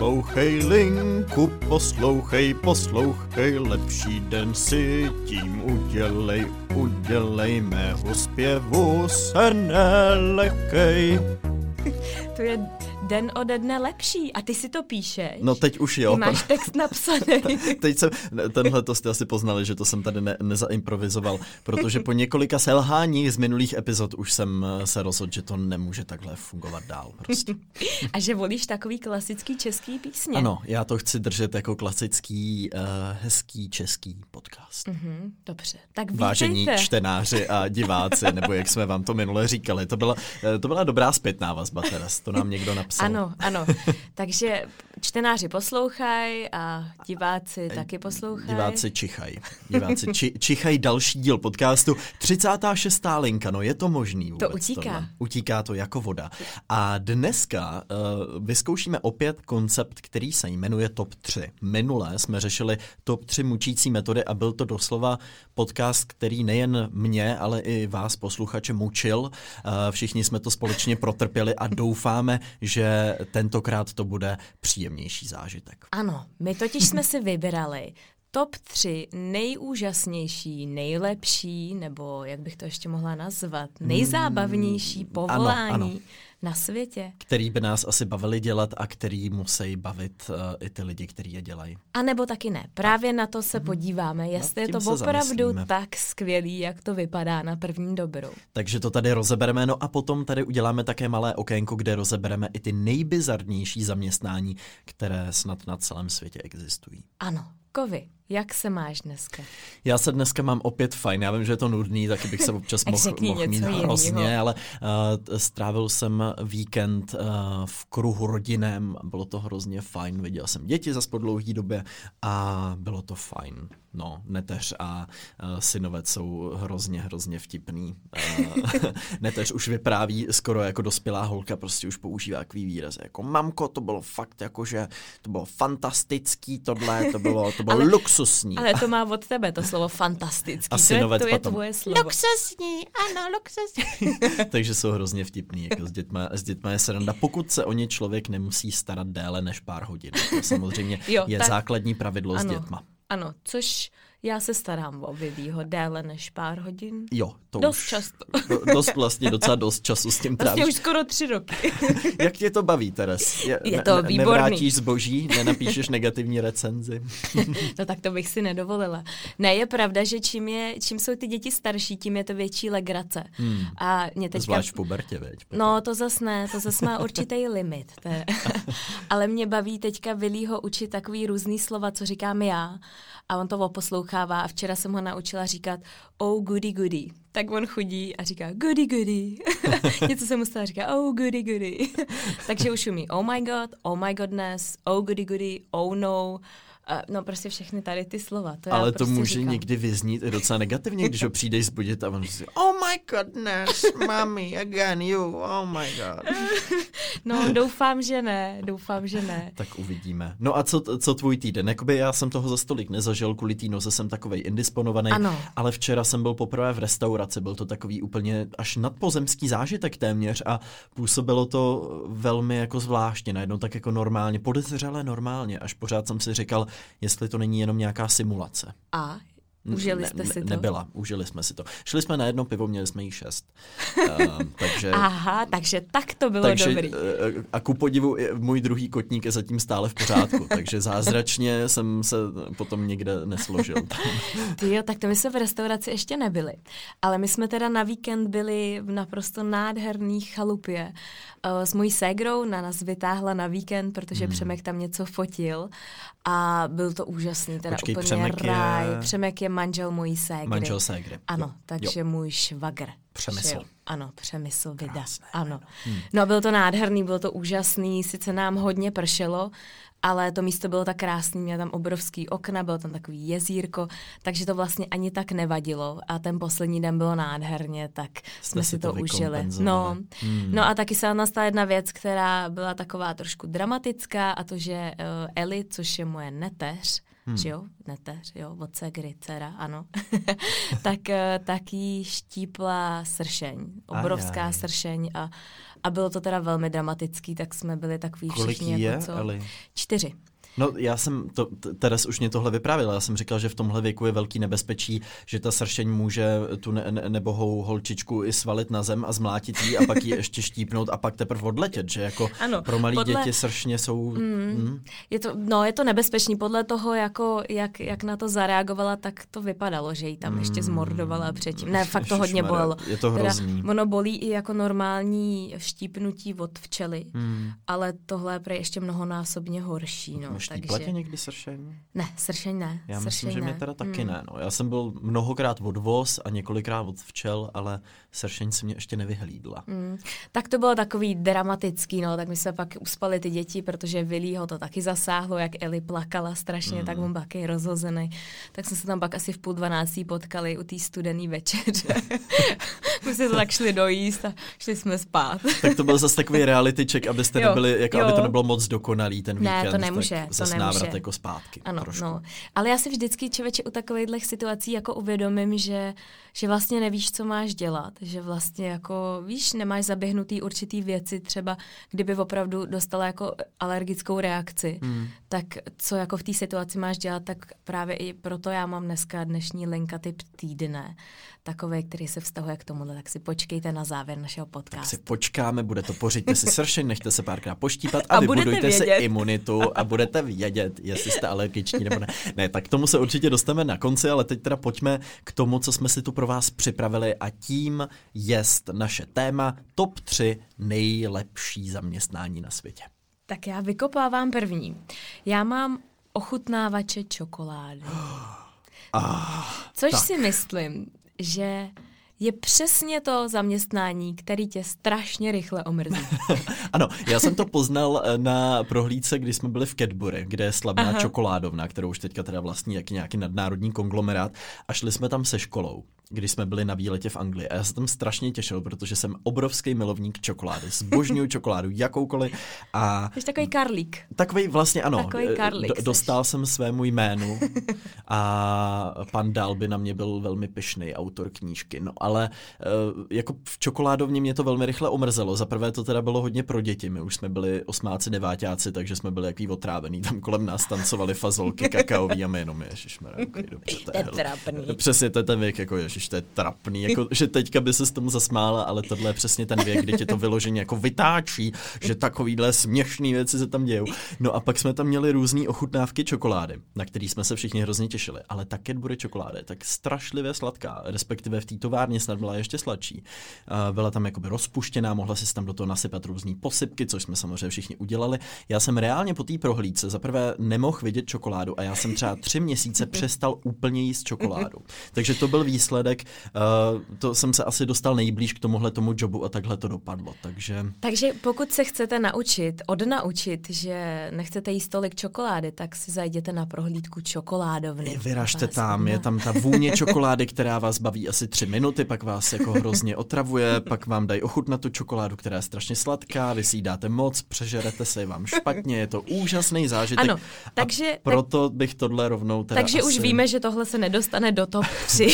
Poslouchej linku, poslouchej, poslouchej, lepší den si tím udělej, udělej mého zpěvu se nelekej. To je den ode dne lepší a ty si to píšeš. No teď už jo. Ty máš text napsaný. teď jsem, tenhle to jste asi poznali, že to jsem tady ne, nezaimprovizoval, protože po několika selháních z minulých epizod už jsem eh, se rozhodl, že to nemůže takhle fungovat dál prostě. a že volíš takový klasický český písně. Ano, já to chci držet jako klasický, uh, hezký český podcast. Mm-hmm, dobře, tak vítejte. Vážení čtenáři a diváci, nebo jak jsme vám to minule říkali, to byla, eh, to byla dobrá zpětná vazba teraz, to nám někdo napsal. Ano, ano. Takže čtenáři poslouchají a diváci taky poslouchají. Diváci čichají. Diváci či, čichají další díl podcastu. 36. linka, no je to možný vůbec. To utíká. Tohle. Utíká to jako voda. A dneska uh, vyzkoušíme opět koncept, který se jmenuje TOP 3. Minule jsme řešili TOP 3 mučící metody a byl to doslova podcast, který nejen mě, ale i vás posluchače mučil. Uh, všichni jsme to společně protrpěli a doufáme, že tentokrát to bude příjemnější zážitek. Ano, my totiž jsme si vybrali top 3 nejúžasnější, nejlepší, nebo jak bych to ještě mohla nazvat, nejzábavnější povolání. Ano, ano na světě. Který by nás asi bavili dělat a který musí bavit uh, i ty lidi, kteří je dělají. A nebo taky ne. Právě na to se mhm. podíváme, jestli je to opravdu tak skvělý, jak to vypadá na první dobrou. Takže to tady rozebereme, no a potom tady uděláme také malé okénko, kde rozebereme i ty nejbizarnější zaměstnání, které snad na celém světě existují. Ano, Kovy, jak se máš dneska? Já se dneska mám opět fajn. Já vím, že je to nudný, taky bych se občas mohl, mohl mít hrozně, ale uh, strávil jsem víkend uh, v kruhu rodinem, bylo to hrozně fajn. Viděl jsem děti za po dlouhé době a bylo to fajn. No, neteř a uh, synovec jsou hrozně, hrozně vtipný. Uh, neteř už vypráví skoro jako dospělá holka, prostě už používá takový výraz, jako mamko, to bylo fakt jako, že to bylo fantastický tohle, to bylo, to bylo ale, luxusní. Ale to má od tebe to slovo fantastický, a to, je, to je tvoje slovo. Luxusní, ano, luxusní. Takže jsou hrozně vtipný, jako s dětma, s dětma je sranda, pokud se o ně člověk nemusí starat déle než pár hodin. To samozřejmě jo, je tak, základní pravidlo ano. s dětma. Ano, což já se starám o Vivýho déle než pár hodin. Jo, to dost už. často. Do, dost vlastně, docela dost času s tím vlastně trávíš. Vlastně už skoro tři roky. Jak tě to baví, Teres? Je, je to ne, výborný. Nevrátíš zboží, nenapíšeš negativní recenzi? no tak to bych si nedovolila. Ne, je pravda, že čím, je, čím jsou ty děti starší, tím je to větší legrace. Hmm. A mě teďka... Zvlášť v pubertě, veď? No, to zas ne, to zas má určitý limit. Ale mě baví teďka Vilího učit takový různý slova, co říkám já a on to oposlouchává a včera jsem ho naučila říkat oh goody goody. Tak on chudí a říká goody goody. Něco se mu stalo říká oh goody goody. Takže už umí oh my god, oh my godness, oh goody goody, oh no, no prostě všechny tady ty slova. To Ale to prostě může říkám. někdy vyznít docela negativně, když ho přijdeš zbudit a on si oh my goodness, mommy, again you, oh my god. no doufám, že ne, doufám, že ne. Tak uvidíme. No a co, co tvůj týden? Jakoby já jsem toho za stolik nezažil, kvůli té noze jsem takovej indisponovaný, ano. ale včera jsem byl poprvé v restauraci, byl to takový úplně až nadpozemský zážitek téměř a působilo to velmi jako zvláštně, najednou tak jako normálně, podezřele normálně, až pořád jsem si říkal, jestli to není jenom nějaká simulace. A Užili jste ne, si to? Nebyla, užili jsme si to. Šli jsme na jedno pivo, měli jsme jich šest. uh, takže, Aha, takže tak to bylo takže, dobrý. Uh, a ku podivu, můj druhý kotník je zatím stále v pořádku, takže zázračně jsem se potom někde nesložil. Ty jo, tak to my jsme v restauraci ještě nebyli. Ale my jsme teda na víkend byli v naprosto nádherný chalupě uh, s mojí ségrou, na nás vytáhla na víkend, protože hmm. Přemek tam něco fotil a byl to úžasný, teda Počkej, úplně Přemek ráj. Je... Přemek je manžel mojí ségry. Manžel ségry. Ano, jo. takže jo. můj švagr. Přemysl. Šel. Ano, přemysl vida. Krásné, ano. Hmm. No byl to nádherný, bylo to úžasný, sice nám hodně pršelo, ale to místo bylo tak krásné, měl tam obrovský okna, bylo tam takový jezírko, takže to vlastně ani tak nevadilo a ten poslední den bylo nádherně, tak Jste jsme si to, to užili. No, hmm. no a taky se nastala jedna věc, která byla taková trošku dramatická a to, že uh, Eli, což je moje neteř, hmm. že jo, neteř, jo, od ségry, dcera, ano, tak, eh, tak jí štípla sršeň, obrovská Ajaj. sršeň a, a bylo to teda velmi dramatický, tak jsme byli takový Kolik všichni. Jako co? Eli? Čtyři. No já jsem, to, Teres už mě tohle vyprávěla, já jsem říkal, že v tomhle věku je velký nebezpečí, že ta sršeň může tu ne, ne, nebohou holčičku i svalit na zem a zmlátit jí a pak ji ještě štípnout a pak teprve odletět, že jako ano, pro malé podle... děti sršně jsou... Mm, mm. Je to, no je to nebezpečný, podle toho, jako, jak, jak na to zareagovala, tak to vypadalo, že ji tam mm, ještě zmordovala předtím. Ne, fakt to hodně bolelo. Je to hrozný. Teda, ono bolí i jako normální štípnutí od včely, mm. ale tohle je ještě mnohonásobně horší. No. Takže... tě někdy sršeň? Ne, sršeň ne. Já sršeň myslím, že mě teda taky hmm. ne. No. Já jsem byl mnohokrát od voz a několikrát od včel, ale sršeň si mě ještě nevyhlídla. Hmm. Tak to bylo takový dramatický, no, tak my jsme pak uspali ty děti, protože Vilí ho to taky zasáhlo, jak Eli plakala strašně, hmm. tak on byl taky rozhozený. Tak jsme se tam pak asi v půl dvanáctí potkali u té studený večeře. my jsme to tak šli dojíst a šli jsme spát. tak to byl zase takový reality check, abyste jo, nebyli, jako jo. aby to nebylo moc dokonalý ten víkend. Ne, to nemůže, to nemůže. návrat jako zpátky. Ano, trošku. no. Ale já si vždycky člověče u takovýchhle situací jako uvědomím, že, že vlastně nevíš, co máš dělat. Že vlastně jako, víš, nemáš zaběhnutý určitý věci, třeba kdyby opravdu dostala jako alergickou reakci, hmm. tak co jako v té situaci máš dělat, tak právě i proto já mám dneska dnešní linka typ týdne takový, který se vztahuje k tomuhle, tak si počkejte na závěr našeho podcastu. Tak si počkáme, bude to, pořiďte si sršeň, nechte se párkrát poštípat a, a vybudujte si imunitu a budete vědět, jestli jste alergiční nebo ne. Ne, tak tomu se určitě dostaneme na konci, ale teď teda pojďme k tomu, co jsme si tu pro vás připravili a tím jest naše téma top 3 nejlepší zaměstnání na světě. Tak já vykopávám první. Já mám ochutnávače čokolády. Ah, Což tak. si myslím, že je přesně to zaměstnání, který tě strašně rychle omrzí. ano, já jsem to poznal eh, na prohlídce, když jsme byli v Cadbury, kde je slavná Aha. čokoládovna, kterou už teďka teda vlastní jak nějaký nadnárodní konglomerát a šli jsme tam se školou když jsme byli na výletě v Anglii. A já se tam strašně těšil, protože jsem obrovský milovník čokolády. Zbožňuju čokoládu jakoukoliv. A jsi takový karlík. Takový vlastně ano. Takový eh, karlík do, dostal jsem svému jménu a pan Dalby na mě byl velmi pyšný autor knížky. No ale eh, jako v čokoládovně mě to velmi rychle omrzelo. Za prvé to teda bylo hodně pro děti. My už jsme byli osmáci, devátáci, takže jsme byli jaký otrávený. Tam kolem nás tancovali fazolky, kakaový a my jenom ježišmarja, okay, dobře, to je, je Přesně, to je ten věk, jako ježiš, ježiš, to je trapný, jako, že teďka by se s tomu zasmála, ale tohle je přesně ten věk, kdy tě to vyloženě jako vytáčí, že takovýhle směšné věci se tam dějou. No a pak jsme tam měli různé ochutnávky čokolády, na který jsme se všichni hrozně těšili, ale ta Cadbury čokolády, tak strašlivě sladká, respektive v té továrně snad byla ještě sladší. Byla tam jakoby rozpuštěná, mohla si tam do toho nasypat různé posypky, což jsme samozřejmě všichni udělali. Já jsem reálně po té prohlídce zaprvé nemohl vidět čokoládu a já jsem třeba tři měsíce přestal úplně jíst čokoládu. Takže to byl výsledek výsledek. Uh, to jsem se asi dostal nejblíž k tomuhle tomu jobu a takhle to dopadlo. Takže... takže pokud se chcete naučit, odnaučit, že nechcete jíst tolik čokolády, tak si zajděte na prohlídku čokoládovny. Vyražte tam, je tam ta vůně čokolády, která vás baví asi tři minuty, pak vás jako hrozně otravuje, pak vám dají ochutnat tu čokoládu, která je strašně sladká, vy si dáte moc, přežerete se, vám špatně, je to úžasný zážitek. Ano, takže, a proto tak, bych tohle rovnou teda Takže asi... už víme, že tohle se nedostane do top 3.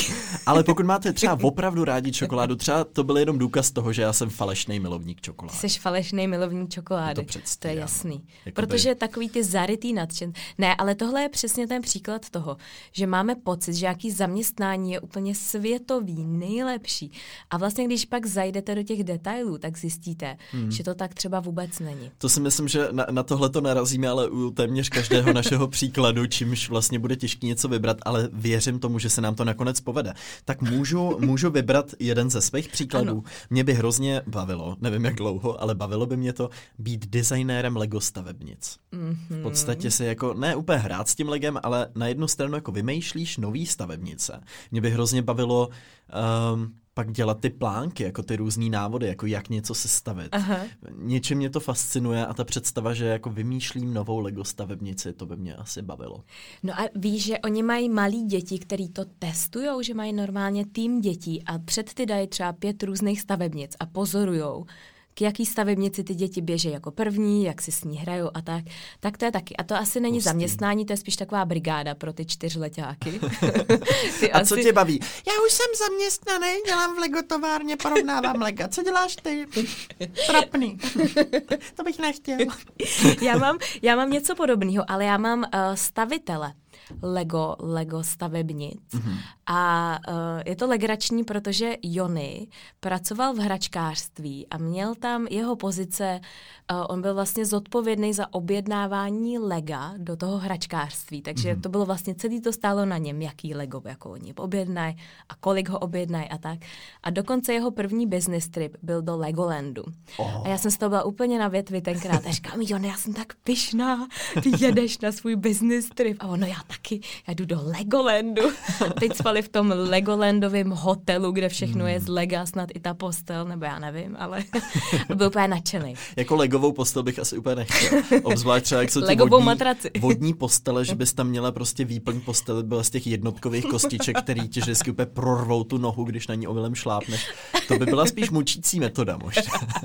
Ale pokud máte třeba opravdu rádi čokoládu, třeba to byl jenom důkaz toho, že já jsem falešný milovník čokolády. Jsi falešný milovník čokolády. To, to je jasný. Jakoby... Protože takový ty zarytý nadšen. Ne, ale tohle je přesně ten příklad toho, že máme pocit, že jaký zaměstnání je úplně světový, nejlepší. A vlastně, když pak zajdete do těch detailů, tak zjistíte, hmm. že to tak třeba vůbec není. To si myslím, že na, na tohle to narazíme, ale u téměř každého našeho příkladu, čímž vlastně bude těžké něco vybrat, ale věřím tomu, že se nám to nakonec povede. Tak můžu, můžu vybrat jeden ze svých příkladů. Ano. Mě by hrozně bavilo, nevím jak dlouho, ale bavilo by mě to být designérem Lego stavebnic. Mm-hmm. V podstatě se jako, ne úplně hrát s tím Legem, ale na jednu stranu jako vymýšlíš nový stavebnice. Mě by hrozně bavilo um, pak dělat ty plánky, jako ty různé návody, jako jak něco sestavit. Aha. Něčím mě to fascinuje a ta představa, že jako vymýšlím novou Lego stavebnici, to by mě asi bavilo. No a víš, že oni mají malí děti, který to testují, že mají normálně tým dětí a před ty dají třeba pět různých stavebnic a pozorujou, k jaký stavebnici ty děti běží jako první, jak si s ní hrajou a tak. Tak to je taky. A to asi není Pustý. zaměstnání, to je spíš taková brigáda pro ty čtyřletáky. ty a asi... co tě baví? Já už jsem zaměstnaný, dělám v Lego továrně, porovnávám Lega. Co děláš ty? Trapný. to bych nechtěl. já, mám, já mám něco podobného, ale já mám uh, stavitele. Lego, Lego stavebnic. Mm-hmm. A uh, je to legrační, protože Jony pracoval v hračkářství a měl tam jeho pozice, uh, on byl vlastně zodpovědný za objednávání lega do toho hračkářství, takže mm-hmm. to bylo vlastně celý to stálo na něm, jaký Lego jako oni objednají a kolik ho objednají a tak. A dokonce jeho první business trip byl do Legolandu. Oh. A já jsem z toho byla úplně na větvi tenkrát a říkám, Jony, já jsem tak pyšná, ty jedeš na svůj business trip. A ono, já taky, já jdu do Legolandu. Teď spali v tom Legolandovém hotelu, kde všechno hmm. je z lega, snad i ta postel, nebo já nevím, ale byl úplně nadšený. jako legovou postel bych asi úplně nechtěl. Obzvlášť třeba, jak jsou ty Legovou vodní, matraci. vodní postele, že bys tam měla prostě výplň postele, byla z těch jednotkových kostiček, který ti vždycky úplně prorvou tu nohu, když na ní ovilem šlápneš. To by byla spíš mučící metoda možná.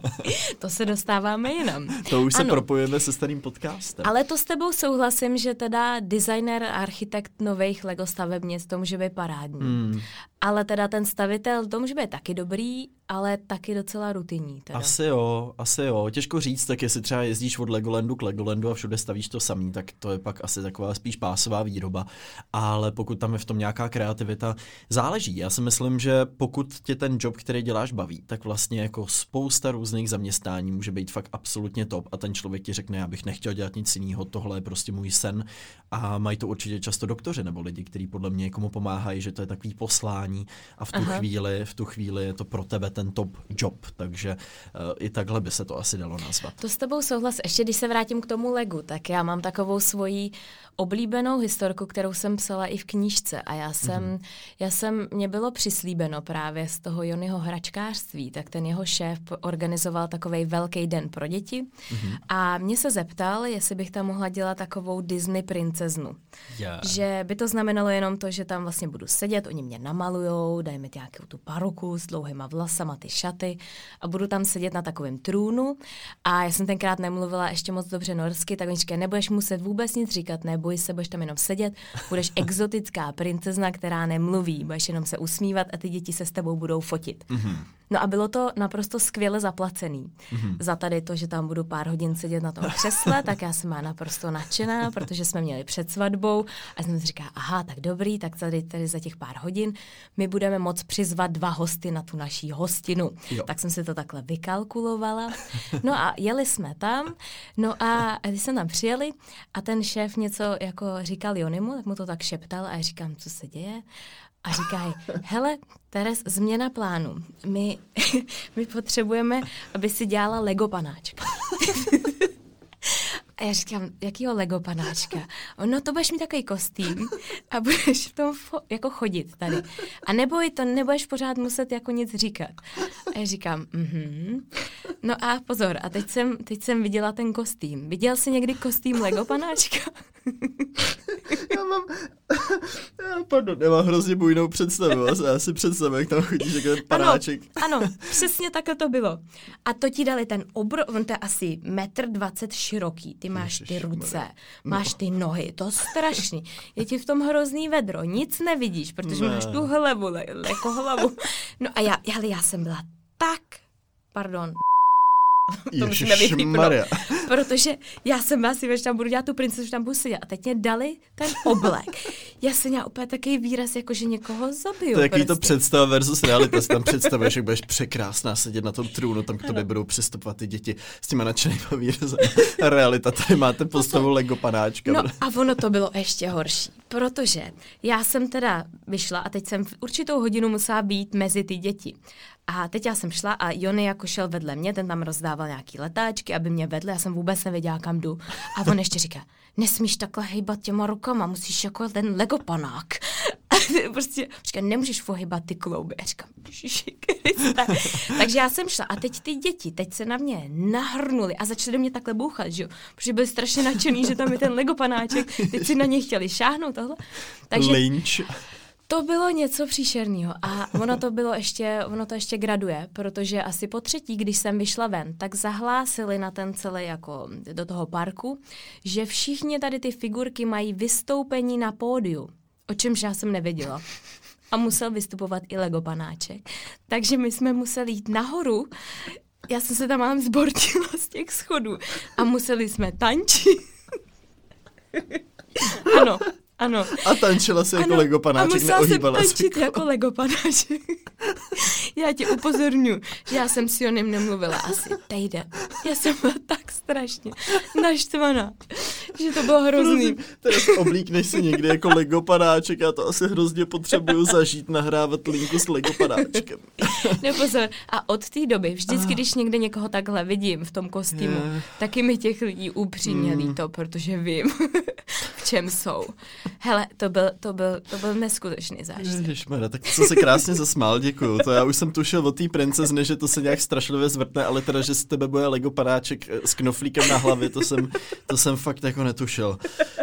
to se dostáváme jinam. To už ano. se propojujeme se starým podcastem. Ale to s tebou souhlasím, že teda designer, architekt nových Lego stavebnic, to může být parádní. Hmm. Ale teda ten stavitel, to může být taky dobrý, ale taky docela rutinní. Teda. Asi jo, asi jo. Těžko říct, tak jestli třeba jezdíš od Legolandu k Legolandu a všude stavíš to samý, tak to je pak asi taková spíš pásová výroba. Ale pokud tam je v tom nějaká kreativita, záleží. Já si myslím, že pokud tě ten job, který děláš, baví, tak vlastně jako spousta různých zaměstnání může být fakt absolutně top a ten člověk ti řekne, já bych nechtěl dělat nic jiného, tohle je prostě můj sen a mají to určitě často doktoři nebo lidi, kteří podle mě někomu pomáhají, že to je takový poslání a v tu Aha. chvíli, v tu chvíli je to pro tebe ten top job, takže uh, i takhle by se to asi dalo nazvat. To s tebou souhlas. Ještě když se vrátím k tomu legu, tak já mám takovou svoji oblíbenou historku, kterou jsem psala i v knížce a já jsem, mm-hmm. já jsem, mě bylo přislíbeno právě z toho Jonyho hračkářství, tak ten jeho šéf organizoval takový velký den pro děti mm-hmm. a mě se zeptal, jestli bych tam mohla dělat takovou Disney princeznu. Yeah. Že by to znamenalo jenom to, že tam vlastně budu sedět, oni mě namalujou, dají mi nějakou tu paruku s dlouhýma vlasama, ty šaty a budu tam sedět na takovém trůnu a já jsem tenkrát nemluvila ještě moc dobře norsky, tak oni říkají, nebudeš muset vůbec nic říkat, neboj se, budeš tam jenom sedět, budeš exotická princezna, která nemluví, budeš jenom se usmívat a ty děti se s tebou budou fotit. Mm-hmm. No a bylo to naprosto skvěle zaplacený. Mm-hmm. Za tady to, že tam budu pár hodin sedět na tom křesle, tak já jsem má naprosto nadšená, protože jsme měli před svatbou a jsem si říká, aha, tak dobrý, tak tady, tady za těch pár hodin my budeme moc přizvat dva hosty na tu naší hostinu. Jo. Tak jsem si to takhle vykalkulovala. No a jeli jsme tam, no a když jsme tam přijeli a ten šéf něco jako říkal Jonimu, tak mu to tak šeptal a já říkám, co se děje? a říkají, hele, Teres, změna plánu. My, my potřebujeme, aby si dělala Lego panáčka. A já říkám, jakýho Lego panáčka? No to budeš mít takový kostým a budeš v tom fo- jako chodit tady. A neboj, to nebudeš pořád muset jako nic říkat. A já říkám, mhm. No a pozor, a teď jsem, teď jsem viděla ten kostým. Viděl jsi někdy kostým Lego panáčka? já mám, pardon, já mám hrozně bujnou představu. Já si představu, jak tam chodíš jako panáček. Ano, ano, přesně takhle to bylo. A to ti dali ten obro, on to je asi metr dvacet široký. Ty máš ty ruce, no. máš ty nohy, to strašný. Je ti v tom hrozný vedro, nic nevidíš, protože ne. máš tu hlavu, jako hlavu. No a já, já, já jsem byla tak, pardon, to musíme vypípnout. Protože já jsem asi že tam budu dělat tu princesu, že tam budu sedět. A teď mě dali ten oblek. Já jsem měla úplně takový výraz, jako že někoho zabiju. To je jaký prostě. to představa versus realita. Si tam představuješ, jak budeš překrásná sedět na tom trůnu, tam k tobě budou přistupovat ty děti s těma nadšenými výrazy. Realita, tady máte postavu Lego panáčka. No a ono to bylo ještě horší, protože já jsem teda vyšla a teď jsem v určitou hodinu musela být mezi ty děti. A teď já jsem šla a Jony jako šel vedle mě, ten tam rozdával nějaký letáčky, aby mě vedl, já jsem vůbec nevěděla, kam jdu. A on ještě říká, nesmíš takhle hejbat těma rukama, musíš jako ten legopanák. prostě říká, nemůžeš pohybat ty klouby. Já říkám, Takže já jsem šla a teď ty děti, teď se na mě nahrnuli a začaly do mě takhle bouchat, že jo? Protože byli strašně nadšený, že tam je ten legopanáček, teď si na ně chtěli šáhnout tohle. Takže, Lynch To bylo něco příšerného a ono to bylo ještě, ono to ještě graduje, protože asi po třetí, když jsem vyšla ven, tak zahlásili na ten celý jako do toho parku, že všichni tady ty figurky mají vystoupení na pódiu, o čemž já jsem nevěděla. A musel vystupovat i Lego panáček. Takže my jsme museli jít nahoru, já jsem se tam mám zbortila z těch schodů a museli jsme tančit. ano, ano. A tančila se jako Lego panáček, a musela jsem tančit jako Lego panáček. já tě upozorňuji, že já jsem s Jonem nemluvila asi týden. Já jsem byla tak strašně naštvaná, že to bylo hrozný. Teraz oblíkneš si někdy jako Lego panáček, já to asi hrozně potřebuju zažít, nahrávat linku s Lego panáčkem. no pozor, a od té doby, vždycky, když někde někoho takhle vidím v tom kostýmu, je. taky mi těch lidí upřímně mm. líto, protože vím, v čem jsou. Hele, to byl, to byl, to byl neskutečný zážitek. Ježišmarja, tak to se krásně zasmál, děkuju. To já už jsem tušil od té princezny, že to se nějak strašlivě zvrtne, ale teda, že z tebe bude Lego padáček eh, s knoflíkem na hlavě, to jsem, to jsem fakt jako netušil.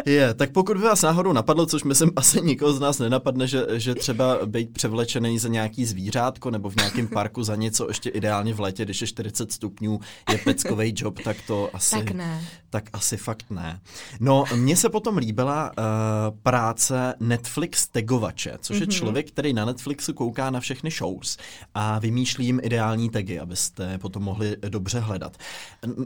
Je, tak pokud by vás náhodou napadlo, což myslím asi nikoho z nás nenapadne, že, že třeba být převlečený za nějaký zvířátko nebo v nějakém parku za něco, ještě ideálně v létě, když je 40 stupňů, je peckový job, tak to asi, tak, ne. tak asi fakt ne. No, mně se potom líbila uh, práce Netflix tagovače, což mm-hmm. je mhm. člověk, který na Netflixu kouká na všechny shows a vymýšlí jim ideální tagy, abyste potom mohli dobře hledat.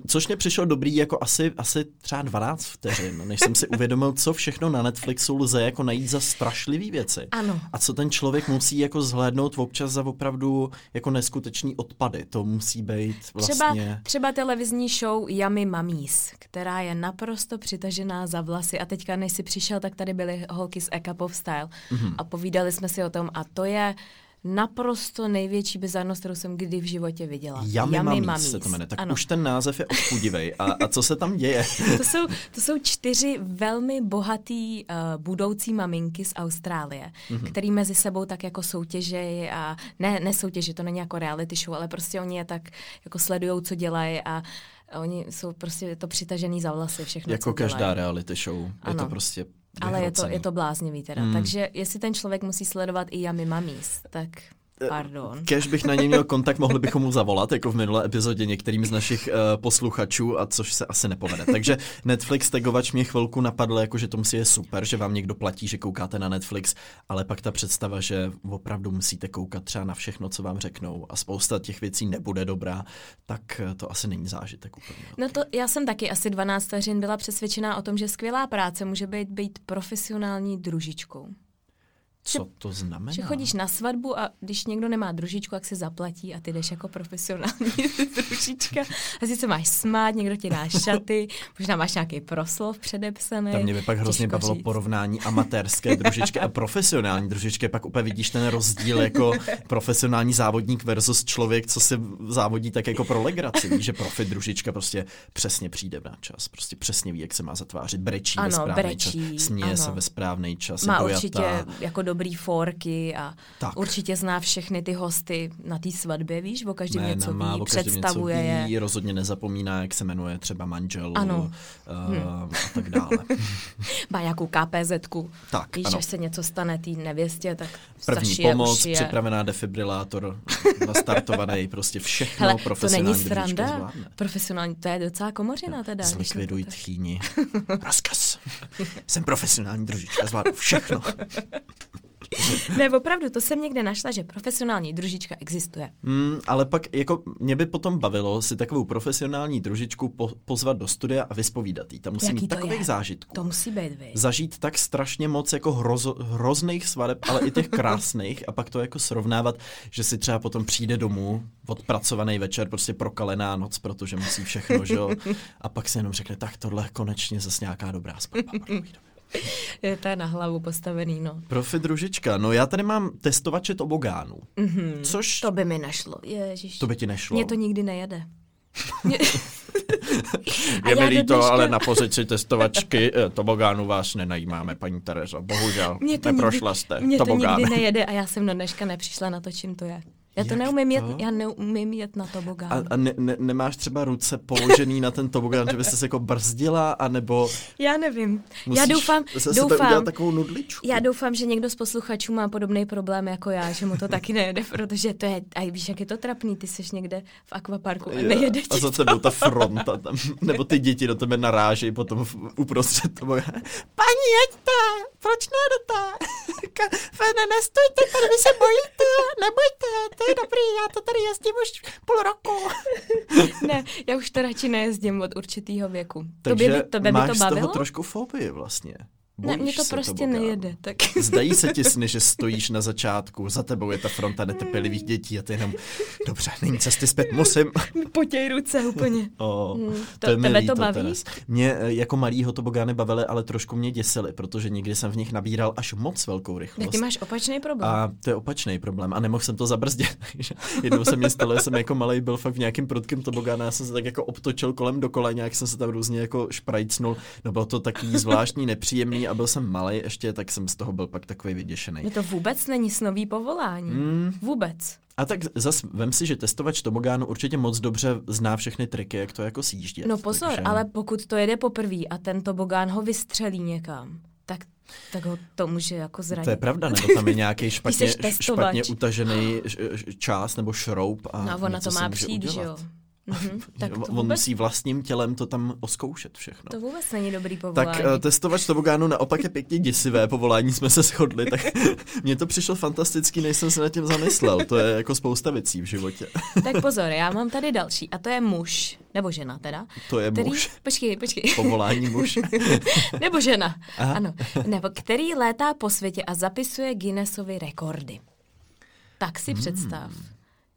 Což mě přišlo dobrý jako asi, asi třeba 12 vteřin, než jsem si uvědomil, co všechno na Netflixu lze jako najít za strašlivé věci. Ano. A co ten člověk musí jako zhlédnout občas za opravdu jako neskutečný odpady. To musí být vlastně... Třeba, třeba televizní show Yummy Mummies, která je naprosto přitažená za vlasy a teďka než si přišel, tak tady byly holky z A Cup of Style mm-hmm. a povídali jsme si o tom a to je naprosto největší bizarnost, kterou jsem kdy v životě viděla. Yummy, Yummy Mummies se to jmenuje. Tak ano. už ten název je odpudivej. A, a co se tam děje? to, jsou, to jsou čtyři velmi bohatý uh, budoucí maminky z Austrálie, mm-hmm. který mezi sebou tak jako soutěžejí a ne, nesoutěží, to není jako reality show, ale prostě oni je tak jako sledujou, co dělají a a oni jsou prostě to přitažený za vlasy všechno, Jako každá dělají. reality show. Ano. Je to prostě ale je to, je to bláznivý teda. Hmm. Takže jestli ten člověk musí sledovat i Yami Mamis, tak Pardon. Kež bych na něj měl kontakt, mohli bychom mu zavolat, jako v minulé epizodě některým z našich uh, posluchačů, a což se asi nepovede. Takže Netflix tagovač mě chvilku napadl, jako že to musí je super, že vám někdo platí, že koukáte na Netflix, ale pak ta představa, že opravdu musíte koukat třeba na všechno, co vám řeknou a spousta těch věcí nebude dobrá, tak eh, to asi není zážitek úplně. No to já jsem taky asi 12 vteřin byla přesvědčená o tom, že skvělá práce může být být profesionální družičkou. Co to znamená? Že chodíš na svatbu a když někdo nemá družičku, jak se zaplatí a ty jdeš jako profesionální družička. A si se máš smát, někdo ti dá šaty, možná máš nějaký proslov předepsaný. Tam mě by pak hrozně bavilo říct. porovnání amatérské družičky a profesionální družičky. Pak úplně vidíš ten rozdíl jako profesionální závodník versus člověk, co se závodí tak jako pro legraci. Víš, že profi družička prostě přesně přijde na čas, prostě přesně ví, jak se má zatvářit, brečí ano, ve správný brečí, čas, směje ano. se ve správný čas. Má určitě jako do dobrý forky a tak. určitě zná všechny ty hosty na té svatbě, víš, o každém Jména něco ví, představuje něco ví, je. rozhodně nezapomíná, jak se jmenuje třeba manžel ano. Uh, hmm. a tak dále. Má nějakou KPZ-ku. Tak, víš, ano. až se něco stane té nevěstě, tak První pomoc, je... připravená defibrilátor, nastartovaný, prostě všechno Hele, profesionální to není sranda. Profesionální, to je docela komořina teda. Zlikviduj tchýni. Rozkaz. Jsem profesionální družička, zvládnu všechno. ne, opravdu, to jsem někde našla, že profesionální družička existuje. Mm, ale pak, jako mě by potom bavilo si takovou profesionální družičku po, pozvat do studia a vyspovídat jí. Tam musí Jaký mít takových je? zážitků. To musí být vy. Zažít tak strašně moc jako hrozo, hrozných svadeb, ale i těch krásných a pak to jako srovnávat, že si třeba potom přijde domů odpracovaný večer, prostě prokalená noc, protože musí všechno, že jo? A pak si jenom řekne, tak tohle konečně zase nějaká dobrá svatba. je to na hlavu postavený, no. Profi družička, no já tady mám testovače tobogánů. Mm-hmm. Což... To by mi nešlo, ježiš. To by ti nešlo. Mně to nikdy nejede. je mi líto, dneška... ale na pozici testovačky eh, tobogánu vás nenajímáme, paní Terezo. Bohužel, mě to neprošla nikdy, jste Mě to nikdy nejede a já jsem do dneška nepřišla na to, čím to je. Já to Jak neumím to? jet, já neumím jet na tobogán. A, a ne, ne, nemáš třeba ruce položený na ten tobogán, že by se jako brzdila, anebo... Já nevím. já doufám, se doufám, takovou nudličku. Já doufám, že někdo z posluchačů má podobný problém jako já, že mu to taky nejede, protože to je, a víš, jak je to trapný, ty jsi někde v akvaparku a nejede A za tebou ta fronta tam, nebo ty děti do tebe narážejí potom v, uprostřed tobogánu. Paní, jeďte, proč nejdete? Ne, nestojte, tady vy se bojíte, nebojte, to je dobrý, já to tady jezdím už půl roku. ne, já už to radši nejezdím od určitého věku. Takže to by, to by máš to bavilo? z toho trošku fobii vlastně. Bojíš ne, mě to prostě tobogán. nejede. Tak. Zdají se ti sny, že stojíš na začátku, za tebou je ta fronta netrpělivých dětí a ty jenom, dobře, není cesty zpět, musím. Potěj ruce úplně. O, hmm, to, to je tebe to baví? Teres. Mě eh, jako malýho tobogány bavily, ale trošku mě děsily, protože někdy jsem v nich nabíral až moc velkou rychlost. Tak ty máš opačný problém. A to je opačný problém a nemohl jsem to zabrzdit. Jednou se mě stalo, jsem jako malý byl fakt v nějakém prudkém tobogánu, já jsem se tak jako obtočil kolem dokola, nějak jsem se tam různě jako šprajcnul. No bylo to takový zvláštní, nepříjemný a byl jsem malý ještě, tak jsem z toho byl pak takový vyděšený. No to vůbec není snový povolání. Mm. Vůbec. A tak zas vem si, že testovač tobogánu určitě moc dobře zná všechny triky, jak to jako sjíždět. No pozor, takže... ale pokud to jede poprvé a ten tobogán ho vystřelí někam, tak tak ho to může jako zranit. To je pravda, nebo tam je nějaký špatně, špatně utažený část nebo šroub. A no ona to má přijít, že jo. Mm-hmm, tak On vůbec... musí vlastním tělem to tam oskoušet všechno. To vůbec není dobrý povolání. Tak uh, testovač tobogánu naopak je pěkně děsivé povolání, jsme se shodli, tak mně to přišlo fantastický, než jsem se nad tím zamyslel. To je jako spousta věcí v životě. tak pozor, já mám tady další a to je muž, nebo žena teda. To je který... muž. Počkej, počkej. Povolání muž. nebo žena, Aha. ano. Nebo který létá po světě a zapisuje Guinnessovy rekordy. Tak si hmm. představ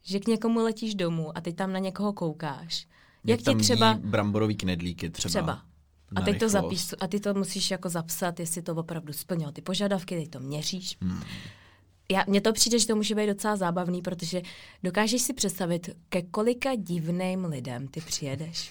že k někomu letíš domů a ty tam na někoho koukáš. Jak, ti třeba... bramborový knedlíky třeba. Třeba. A teď to zapíš, a ty to musíš jako zapsat, jestli to opravdu splnilo ty požadavky, teď to měříš. Hmm já, mně to přijde, že to může být docela zábavný, protože dokážeš si představit, ke kolika divným lidem ty přijedeš,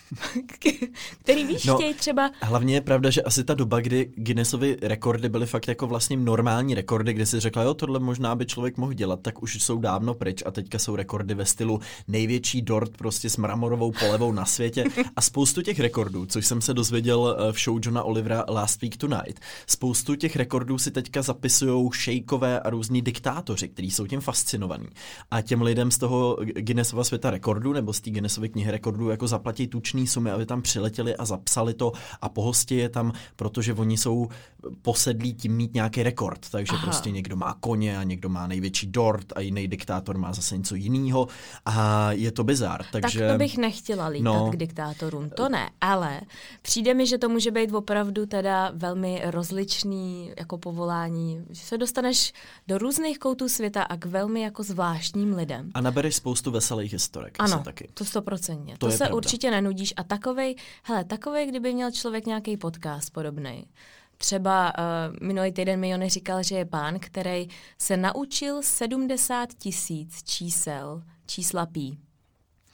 který víš, no, chtějí třeba... Hlavně je pravda, že asi ta doba, kdy Guinnessovy rekordy byly fakt jako vlastně normální rekordy, kde si řekla, jo, tohle možná by člověk mohl dělat, tak už jsou dávno pryč a teďka jsou rekordy ve stylu největší dort prostě s mramorovou polevou na světě. A spoustu těch rekordů, což jsem se dozvěděl eh, v show Johna Olivera Last Week Tonight, spoustu těch rekordů si teďka zapisují šejkové a různí diktátoři diktátoři, kteří jsou tím fascinovaní. A těm lidem z toho Guinnessova světa rekordu nebo z té Guinnessovy knihy rekordů jako zaplatí tučný sumy, aby tam přiletěli a zapsali to a pohostí je tam, protože oni jsou posedlí tím mít nějaký rekord. Takže Aha. prostě někdo má koně a někdo má největší dort a jiný diktátor má zase něco jiného. A je to bizár. Takže... Tak to bych nechtěla lítat no, k diktátorům, to ne, ale přijde mi, že to může být opravdu teda velmi rozličný jako povolání, že se dostaneš do různých různých koutů světa a k velmi jako zvláštním lidem. A nabereš spoustu veselých historek. Ano, taky. to stoprocentně. To, to se pravda. určitě nenudíš a takovej, hele, takovej, kdyby měl člověk nějaký podcast podobný. Třeba uh, minulý týden mi Jony říkal, že je pán, který se naučil 70 tisíc čísel, čísla pí.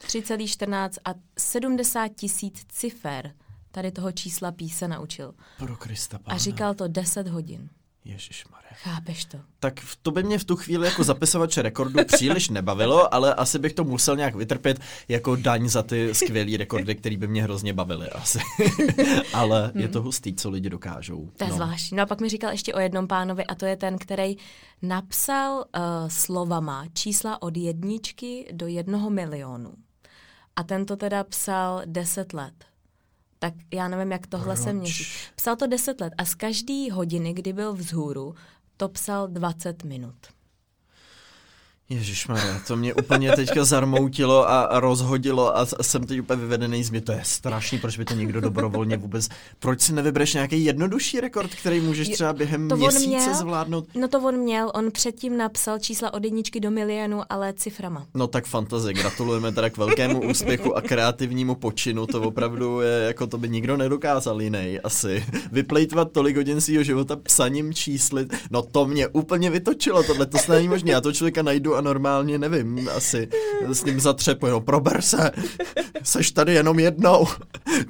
3,14 a 70 tisíc cifer tady toho čísla pí se naučil. Pro Krista pána. A říkal to 10 hodin. Ježišmarja. Chápeš to? Tak to by mě v tu chvíli jako zapisovače rekordu příliš nebavilo, ale asi bych to musel nějak vytrpět jako daň za ty skvělé rekordy, které by mě hrozně bavily asi. ale je to hmm. hustý, co lidi dokážou. To je no. zvláštní. No a pak mi říkal ještě o jednom pánovi a to je ten, který napsal uh, slovama čísla od jedničky do jednoho milionu. A ten to teda psal deset let tak já nevím, jak tohle Proč? se měří. Psal to 10 let a z každý hodiny, kdy byl vzhůru, to psal 20 minut. Ježíš to mě úplně teďka zarmoutilo a rozhodilo a jsem teď úplně vyvedený z mě. To je strašný, proč by to někdo dobrovolně vůbec... Proč si nevybereš nějaký jednodušší rekord, který můžeš třeba během to měsíce měl, zvládnout? No to on měl, on předtím napsal čísla od jedničky do milionu, ale ciframa. No tak fantazie, gratulujeme teda k velkému úspěchu a kreativnímu počinu, to opravdu je, jako to by nikdo nedokázal jiný asi. Vyplejtvat tolik hodin svého života psaním čísly, no to mě úplně vytočilo, tohle to není možné, já to člověka najdu normálně, nevím, asi s ním zatřepu, no prober se, seš tady jenom jednou,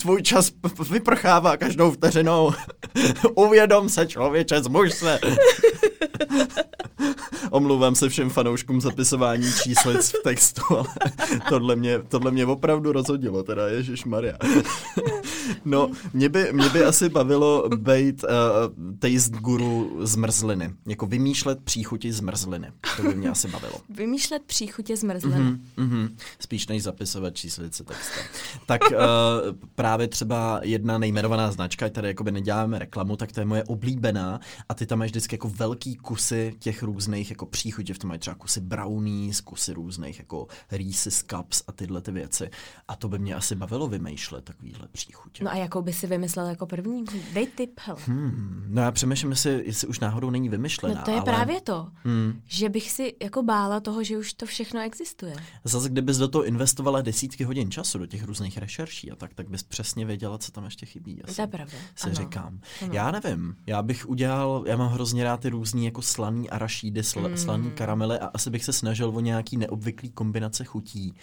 tvůj čas vyprchává každou vteřinou, uvědom se člověče, zmuž se. Omlouvám se všem fanouškům zapisování číslic v textu, ale tohle mě, tohle mě opravdu rozhodilo, teda Ježíš Maria. No, mě by, mě by asi bavilo být uh, taste guru zmrzliny. Jako vymýšlet příchuti zmrzliny. To by mě asi bavilo. Vymýšlet příchutě zmrzliny. Mm-hmm, mm-hmm. Spíš než zapisovat číslice textu. Tak uh, právě třeba jedna nejmenovaná značka, tady jakoby neděláme reklamu, tak to je moje oblíbená a ty tam máš vždycky jako velký kusy těch různých jako příchutí. V tom mají třeba kusy brownies, kusy různých jako Reese's Cups a tyhle ty věci. A to by mě asi bavilo vymýšlet takovýhle příchutě. No a jakou by si vymyslel jako první? Dej tip, hele. Hmm, no já přemýšlím, jestli, jestli už náhodou není vymyšlená. No to je ale... právě to, hmm. že bych si jako bála toho, že už to všechno existuje. Zase kdybys do toho investovala desítky hodin času, do těch různých rešerší a tak, tak bys přesně věděla, co tam ještě chybí. Asi, to je pravda. Si ano. říkám. Ano. Já nevím, já bych udělal, já mám hrozně rád ty různý jako slaný arašídy, sl, mm. slaný karamely a asi bych se snažil o nějaký neobvyklý kombinace chutí.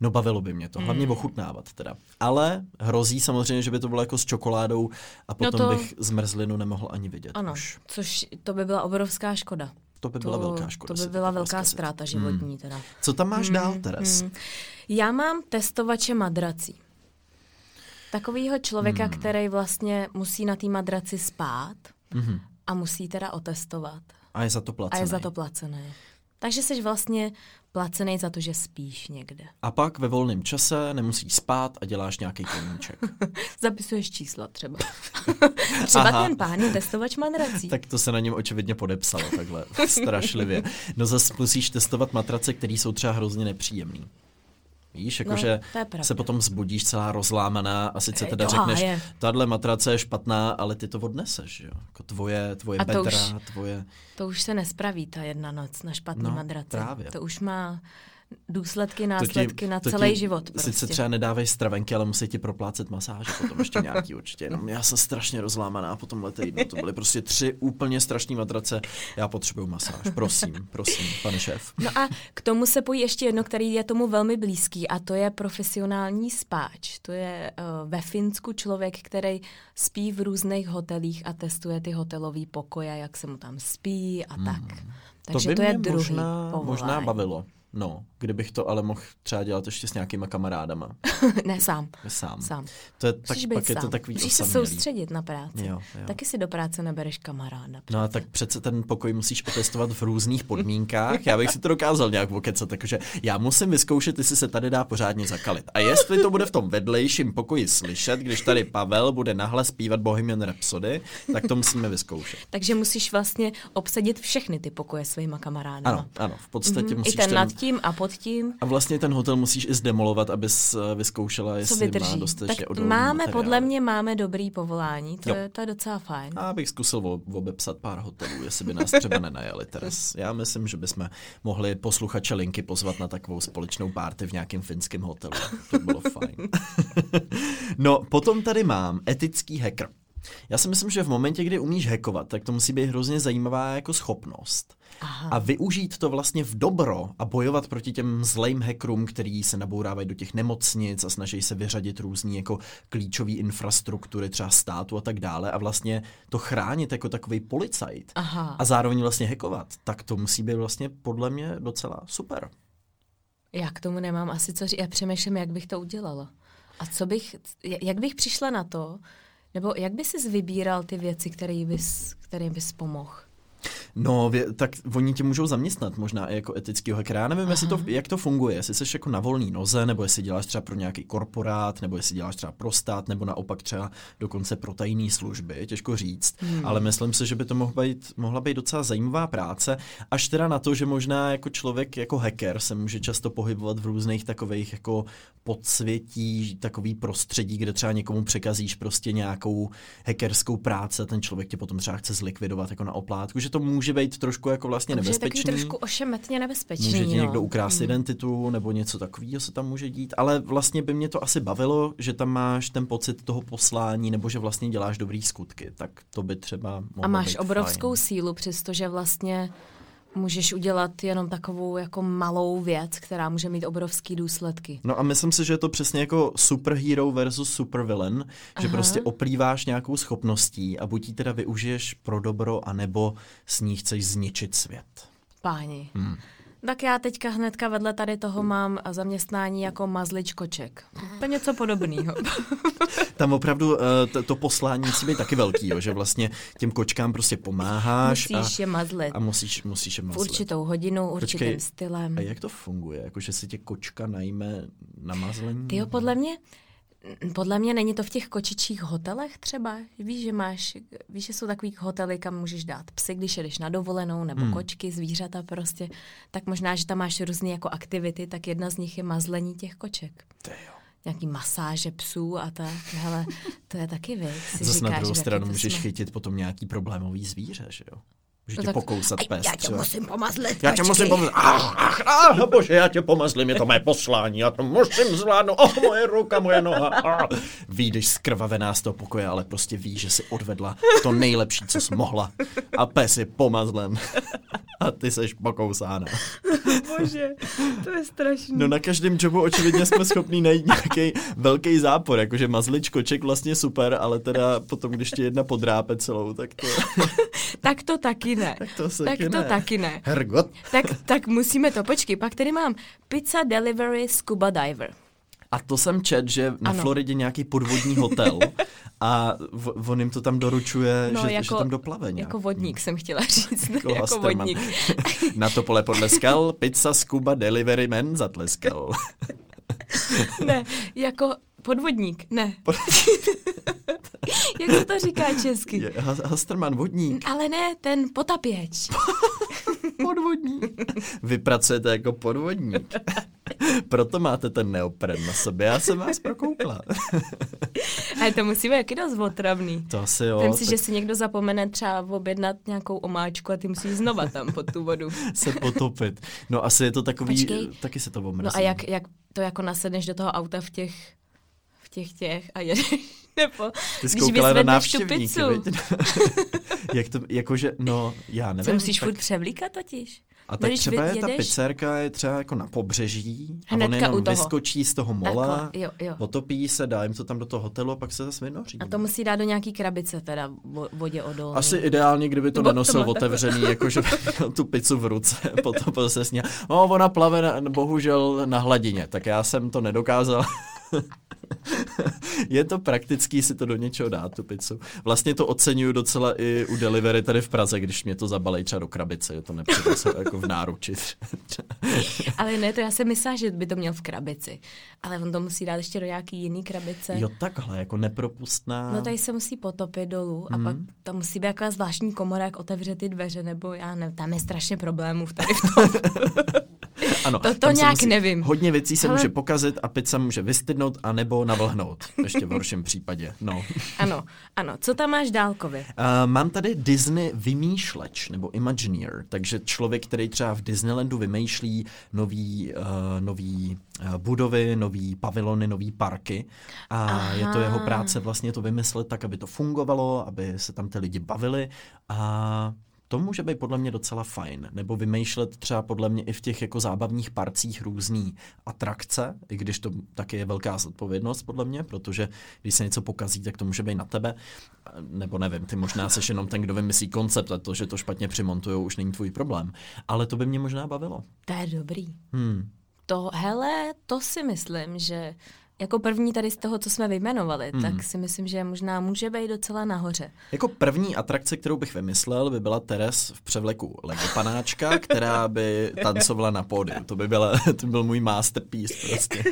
No bavilo by mě to, hlavně mm. ochutnávat teda. Ale hrozí samozřejmě, že by to bylo jako s čokoládou a no potom no to... bych zmrzlinu nemohl ani vidět. Ano, už. což to by byla obrovská škoda. To by byla to, velká škoda. To by byla velká ztráta životní hmm. teda. Co tam máš hmm. dál, Teres? Hmm. Já mám testovače madrací. Takovýho člověka, hmm. který vlastně musí na té madraci spát hmm. a musí teda otestovat. A je za to placený. A je za to placený. Takže jsi vlastně placený za to, že spíš někde. A pak ve volném čase nemusíš spát a děláš nějaký koníček. Zapisuješ čísla třeba. třeba Aha. ten pán je testovač matrací. tak to se na něm očividně podepsalo takhle strašlivě. No zase musíš testovat matrace, které jsou třeba hrozně nepříjemné. Víš, jakože no, se potom zbudíš celá rozlámaná a sice teda řekneš, tahle matrace je špatná, ale ty to odneseš, jo. Jako tvoje, tvoje a bedra, už, tvoje... To už se nespraví ta jedna noc na špatný no, madraci. Právě. To už má důsledky, následky ti, na celý ti, život. Prostě. Sice třeba nedávají stravenky, ale musí ti proplácet masáže, potom ještě nějaký určitě. Jenom já jsem strašně rozlámaná po tomhle týdnu. To byly prostě tři úplně strašné matrace. Já potřebuju masáž. Prosím, prosím, pane šéf. No a k tomu se pojí ještě jedno, který je tomu velmi blízký a to je profesionální spáč. To je uh, ve Finsku člověk, který spí v různých hotelích a testuje ty hotelové pokoje, jak se mu tam spí a tak. Hmm. Takže to, by to je druhý možná, povolání. možná bavilo. No, kdybych to ale mohl třeba dělat ještě s nějakýma kamarádama. ne, sám. Sám. sám. To je, tak, pak sám. je to takový Musíš osamělý. se soustředit na práci. Jo, jo. Taky si do práce nebereš kamaráda. Přece. No a tak přece ten pokoj musíš otestovat v různých podmínkách. Já bych si to dokázal nějak vokecat, takže já musím vyzkoušet, jestli se tady dá pořádně zakalit. A jestli to bude v tom vedlejším pokoji slyšet, když tady Pavel bude nahle zpívat Bohemian Rhapsody, tak to musíme vyzkoušet. takže musíš vlastně obsadit všechny ty pokoje svýma kamarády. Ano, ano, v podstatě mm-hmm. musíš I ten, ten nad tím a pod tím. A vlastně ten hotel musíš i zdemolovat, abys eh, vyzkoušela, jestli Co vydrží. má dostatečně tak máme, materiál. podle mě máme dobrý povolání, to je, to je docela fajn. A bych zkusil obepsat pár hotelů, jestli by nás třeba nenajali teraz. Já myslím, že bychom mohli posluchače linky pozvat na takovou společnou párty v nějakém finském hotelu. To bylo fajn. no, potom tady mám etický hacker. Já si myslím, že v momentě, kdy umíš hackovat, tak to musí být hrozně zajímavá jako schopnost. Aha. A využít to vlastně v dobro a bojovat proti těm zlým hackerům, který se nabourávají do těch nemocnic a snaží se vyřadit různý jako klíčové infrastruktury, třeba státu a tak dále a vlastně to chránit jako takový policajt Aha. a zároveň vlastně hackovat, tak to musí být vlastně podle mě docela super. Já k tomu nemám asi co říct. Já přemýšlím, jak bych to udělala. A co bych, jak bych přišla na to, nebo jak by si vybíral ty věci, které bys, kterým bys pomohl? No, vě, tak oni tě můžou zaměstnat možná i jako etického hackera. Já nevím, jestli to, jak to funguje, jestli jsi jako na volný noze, nebo jestli děláš třeba pro nějaký korporát, nebo jestli děláš třeba pro stát, nebo naopak třeba dokonce pro tajné služby, těžko říct. Hmm. Ale myslím si, že by to mohla být, mohla být docela zajímavá práce, až teda na to, že možná jako člověk, jako hacker se může často pohybovat v různých takových jako podsvětí, takový prostředí, kde třeba někomu překazíš prostě nějakou hackerskou práci, ten člověk tě potom třeba chce zlikvidovat jako na oplátku, že to může být trošku jako vlastně nebezpečný. Může trošku ošemetně nebezpečný. Může ti no. někdo ukrást hmm. identitu nebo něco takového se tam může dít, ale vlastně by mě to asi bavilo, že tam máš ten pocit toho poslání nebo že vlastně děláš dobrý skutky, tak to by třeba mohlo A máš být obrovskou fajn. sílu, přestože vlastně můžeš udělat jenom takovou jako malou věc, která může mít obrovský důsledky. No a myslím si, že je to přesně jako superhero versus supervillain, že Aha. prostě oplýváš nějakou schopností a buď ji teda využiješ pro dobro, anebo s ní chceš zničit svět. Páni. Hmm. Tak já teďka hnedka vedle tady toho mám zaměstnání jako mazlič koček. To je něco podobného. Tam opravdu eh, to, to poslání musí být taky velký, jo, že vlastně těm kočkám prostě pomáháš. Musíš a, je mazlit. A musíš, musíš je mazlit. V určitou hodinu, určitým Počkej, stylem. A jak to funguje? Jako, že si tě kočka najme na mazlení? Ty jo, podle mě podle mě není to v těch kočičích hotelech třeba. Víš, že máš, víš, že jsou takový hotely, kam můžeš dát psy, když jedeš na dovolenou, nebo hmm. kočky, zvířata prostě. Tak možná, že tam máš různé jako aktivity, tak jedna z nich je mazlení těch koček. To jo nějaký masáže psů a tak. Hele, to je taky věc. Zase na druhou stranu můžeš jsme... chytit potom nějaký problémový zvíře, že jo? Může no tě tak, pokousat pes. Já tě musím pomazlit. Já tě musím pomazlit. Ach, ach, ach, bože, já tě pomazlím, je to mé poslání, já to musím zvládnout. Oh, moje ruka, moje noha. Ah. Výjdeš skrvavená z toho pokoje, ale prostě víš, že si odvedla to nejlepší, co jsi mohla. A pes je pomazlen. A ty seš pokousána. Bože, to je strašný. No na každém jobu očividně jsme schopní najít nějaký velký zápor, jakože mazlič koček vlastně super, ale teda potom, když ti jedna podrápe celou, tak to... tak to taky ne. Tak to, tak to ne. taky ne. Hergot. tak, tak musíme to, počkej, pak tady mám Pizza Delivery Scuba Diver. A to jsem čet, že na ano. Floridě nějaký podvodní hotel a v, on jim to tam doručuje, no, že, jako, že tam doplave nějak. Jako vodník jsem chtěla říct, jako, jako vodník. na to pole podleskal, pizza Scuba Delivery Man zatleskal. ne, jako podvodník, ne. Jak se to říká česky? Je, Hasterman, vodník. Ale ne, ten potapěč. podvodník. Vy pracujete jako podvodník. Proto máte ten neopren na sobě. Já jsem vás prokoukla. Ale to musí být jaký dost otravný. To asi jo. Vím si, tak... že si někdo zapomene třeba objednat nějakou omáčku a ty musíš znova tam pod tu vodu. se potopit. No asi je to takový, Počkej. taky se to omrzí. No a jak, jak to jako nasedneš do toho auta v těch, těch těch a jedeš nebo Ty jsi koukala na návštěvníky, Jak to, jakože, no, já nevím. Co musíš tak... furt převlíkat totiž? A tak třeba je ta pizzerka je třeba jako na pobřeží a on jenom vyskočí z toho mola, Takhle, jo, jo. otopí se, dá jim to tam do toho hotelu a pak se zase vynoří. A to musí dát do nějaký krabice teda vodě odolný. Asi ideálně, kdyby to Nebo nenosil to otevřený, jakože tu pizzu v ruce, potom se sně. No, ona plave na, bohužel na hladině, tak já jsem to nedokázal. je to praktický si to do něčeho dát, tu pizzu. Vlastně to oceňuju docela i u delivery tady v Praze, když mě to zabalej třeba do krabice, je to nepřinese jako v náruči. Ale ne, to já jsem myslela, že by to měl v krabici. Ale on to musí dát ještě do nějaký jiný krabice. Jo, takhle, jako nepropustná. No tady se musí potopit dolů a mm. pak tam musí být jako zvláštní komora, jak otevře ty dveře, nebo já nevím, tam je strašně problémů v tady v tom. ano, to, to nějak nevím. Hodně věcí se Ale... může pokazit a pizza může vystydnout a nebo navlhnout, ještě v horším případě. No. Ano, ano. Co tam máš dálkově? Uh, mám tady Disney vymýšleč, nebo Imagineer, takže člověk, který třeba v Disneylandu vymýšlí nový, uh, nový uh, budovy, nový pavilony, nový parky a Aha. je to jeho práce vlastně to vymyslet tak, aby to fungovalo, aby se tam ty lidi bavili a to může být podle mě docela fajn. Nebo vymýšlet třeba podle mě i v těch jako zábavních parcích různý atrakce, i když to taky je velká zodpovědnost podle mě, protože když se něco pokazí, tak to může být na tebe. Nebo nevím, ty možná seš jenom ten, kdo vymyslí koncept a to, že to špatně přimontujou, už není tvůj problém. Ale to by mě možná bavilo. To je dobrý. Hmm. To, hele, to si myslím, že jako první tady z toho, co jsme vyjmenovali, hmm. tak si myslím, že možná může být docela nahoře. Jako první atrakce, kterou bych vymyslel, by byla Teres v převleku Lego panáčka, která by tancovala na pódiu. To by byla, to byl můj masterpiece prostě.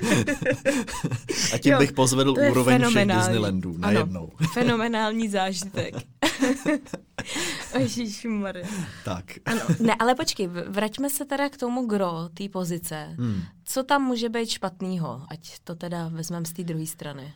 A tím jo, bych pozvedl úroveň všech Disneylandů najednou. Ano, fenomenální zážitek. Ježišmarja. Tak. Ano, ne, ale počkej, vraťme se teda k tomu gro, té pozice. Hmm. Co tam může být špatného, ať to teda vezmeme z té druhé strany?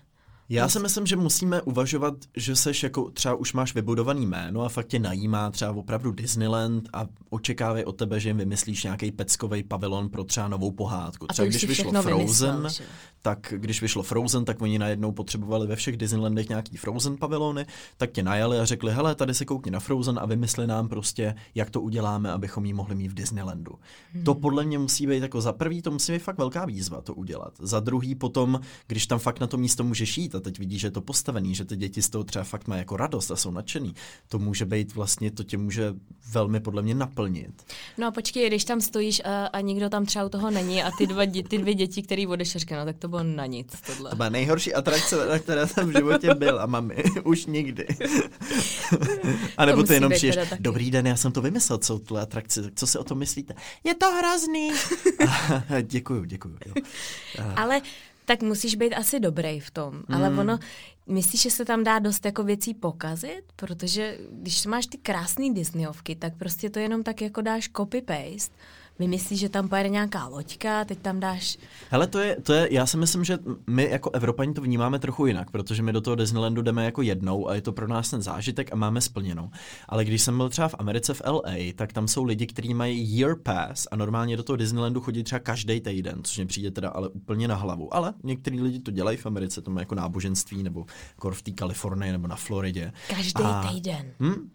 Já si myslím, že musíme uvažovat, že seš jako třeba už máš vybudovaný jméno a fakt tě najímá třeba opravdu Disneyland a očekávají od tebe, že jim vymyslíš nějaký peckový pavilon pro třeba novou pohádku. Třeba když vyšlo Frozen, vymyslel, tak když vyšlo Frozen, tak oni najednou potřebovali ve všech Disneylandech nějaký Frozen pavilony, tak tě najali a řekli, hele, tady se koukni na Frozen a vymysli nám prostě, jak to uděláme, abychom ji mohli mít v Disneylandu. Hmm. To podle mě musí být jako za prvý, to musí být fakt velká výzva to udělat. Za druhý potom, když tam fakt na to místo můžeš jít a teď vidíš, že je to postavený, že ty děti z toho třeba fakt mají jako radost a jsou nadšený, to může být vlastně, to tě může velmi podle mě naplnit. No a počkej, když tam stojíš a, a nikdo tam třeba u toho není a ty, dva, ty dvě děti, který odešel, no tak to bylo na nic tohle. To byla nejhorší atrakce, na které jsem v životě byl a mami, už nikdy. a nebo ty jenom přijdeš, dobrý den, já jsem to vymyslel, co tuhle atrakci, tak co si o tom myslíte? Je to hrozný. děkuju, děkuju. Jo. Ale tak musíš být asi dobrý v tom. Mm. Ale ono, myslíš, že se tam dá dost jako věcí pokazit? Protože když máš ty krásné Disneyovky, tak prostě to jenom tak jako dáš copy-paste vymyslíš, že tam pojede nějaká loďka, teď tam dáš... Hele, to je, to je, já si myslím, že my jako Evropani to vnímáme trochu jinak, protože my do toho Disneylandu jdeme jako jednou a je to pro nás ten zážitek a máme splněnou. Ale když jsem byl třeba v Americe v LA, tak tam jsou lidi, kteří mají year pass a normálně do toho Disneylandu chodí třeba každý týden, což mi přijde teda ale úplně na hlavu. Ale některý lidi to dělají v Americe, to má jako náboženství nebo kor v té Kalifornii nebo na Floridě. Každý a, týden. Hm?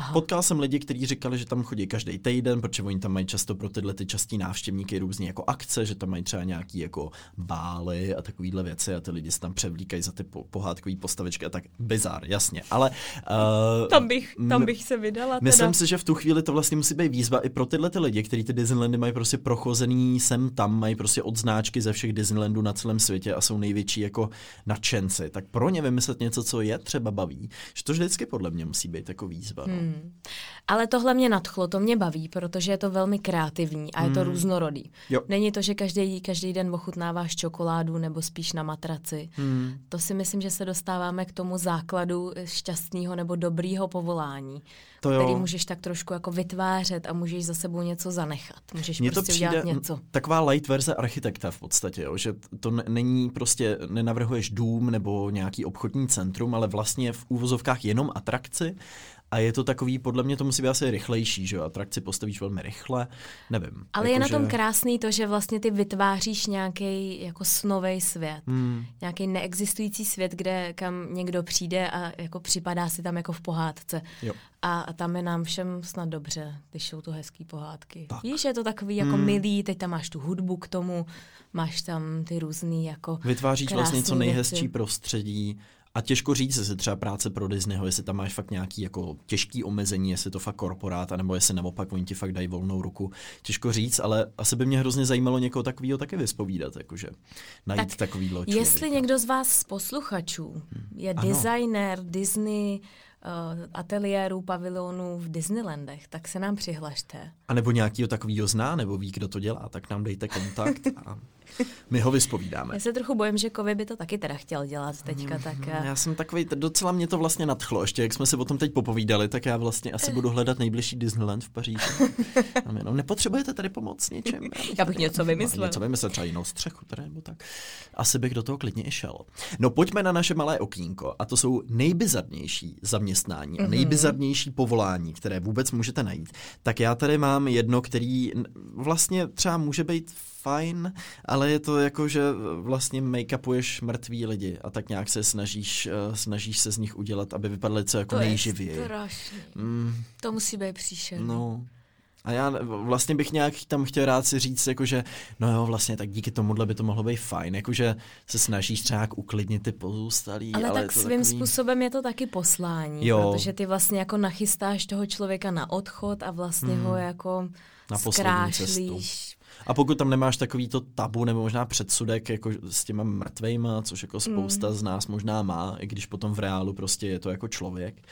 Aha. Potkal jsem lidi, kteří říkali, že tam chodí každý týden, protože oni tam mají často pro tyhle ty častí návštěvníky různé jako akce, že tam mají třeba nějaký jako bály a takovéhle věci a ty lidi se tam převlíkají za ty po- pohádkové postavičky a tak bizar, jasně. Ale uh, tam, bych, tam bych se vydala. Teda. Myslím si, že v tu chvíli to vlastně musí být výzva i pro tyhle ty lidi, kteří ty Disneylandy mají prostě prochozený sem tam, mají prostě odznáčky ze všech Disneylandů na celém světě a jsou největší jako nadšenci. Tak pro ně vymyslet něco, co je třeba baví, že to vždycky podle mě musí být jako výzva. No. Hmm. Ale tohle mě nadchlo, to mě baví, protože je to velmi kreativní a je to hmm. různorodý. Jo. Není to, že každý, každý den ochutnáváš čokoládu nebo spíš na matraci. Hmm. To si myslím, že se dostáváme k tomu základu šťastného nebo dobrýho povolání, to jo. který můžeš tak trošku jako vytvářet a můžeš za sebou něco zanechat. Můžeš Mně prostě to přijde udělat něco. Taková light verze architekta v podstatě, jo, že to není prostě, nenavrhuješ dům nebo nějaký obchodní centrum, ale vlastně v úvozovkách jenom atrakci a je to takový, podle mě to musí být asi rychlejší, že jo, atrakci postavíš velmi rychle, nevím. Ale jako, je na tom že... krásný to, že vlastně ty vytváříš nějaký jako snový svět. Hmm. Nějaký neexistující svět, kde kam někdo přijde a jako připadá si tam jako v pohádce. Jo. A, a tam je nám všem snad dobře, když jsou to hezký pohádky. Tak. Víš, je to takový jako hmm. milý, teď tam máš tu hudbu k tomu, máš tam ty různý jako Vytváříš vlastně co nejhezčí věci. prostředí, a těžko říct, jestli třeba práce pro Disneyho, jestli tam máš fakt nějaký jako těžký omezení, jestli to fakt korporát, nebo jestli naopak oni ti fakt dají volnou ruku. Těžko říct, ale asi by mě hrozně zajímalo někoho takového taky vyspovídat, jakože najít tak takový člověka. Jestli někdo z vás z posluchačů hmm. je ano. designer Disney, uh, ateliérů, pavilonů v Disneylandech, tak se nám přihlašte. A nebo nějakýho takového zná, nebo ví, kdo to dělá, tak nám dejte kontakt a my ho vyspovídáme. Já se trochu bojím, že Kovy by to taky teda chtěl dělat teďka. Tak... Mm, já jsem takový, docela mě to vlastně nadchlo. Ještě jak jsme si o tom teď popovídali, tak já vlastně asi budu hledat nejbližší Disneyland v Paříži. A jenom nepotřebujete tady pomoc něčem? Já bych, já bych něco vymyslel. Něco vymyslel, třeba jinou střechu, teda, nebo tak. Asi bych do toho klidně i šel. No pojďme na naše malé okýnko. A to jsou nejbizarnější zaměstnání mm-hmm. a mhm. nejbizarnější povolání, které vůbec můžete najít. Tak já tady mám jedno, který vlastně třeba může být fajn, ale je to jako, že vlastně make-upuješ mrtvý lidi a tak nějak se snažíš, uh, snažíš se z nich udělat, aby vypadaly co jako to nejživěji. Je mm. To musí být příšerný. No. A já vlastně bych nějak tam chtěl rád si říct, jakože, no jo, vlastně tak díky tomuhle by to mohlo být fajn, jakože se snažíš třeba uklidnit ty pozůstalí. Ale, ale tak svým takový... způsobem je to taky poslání, jo. protože ty vlastně jako nachystáš toho člověka na odchod a vlastně hmm. ho jako na zkrášlíš. A pokud tam nemáš takový to tabu nebo možná předsudek jako s těma mrtvejma, což jako spousta mm. z nás možná má, i když potom v reálu prostě je to jako člověk,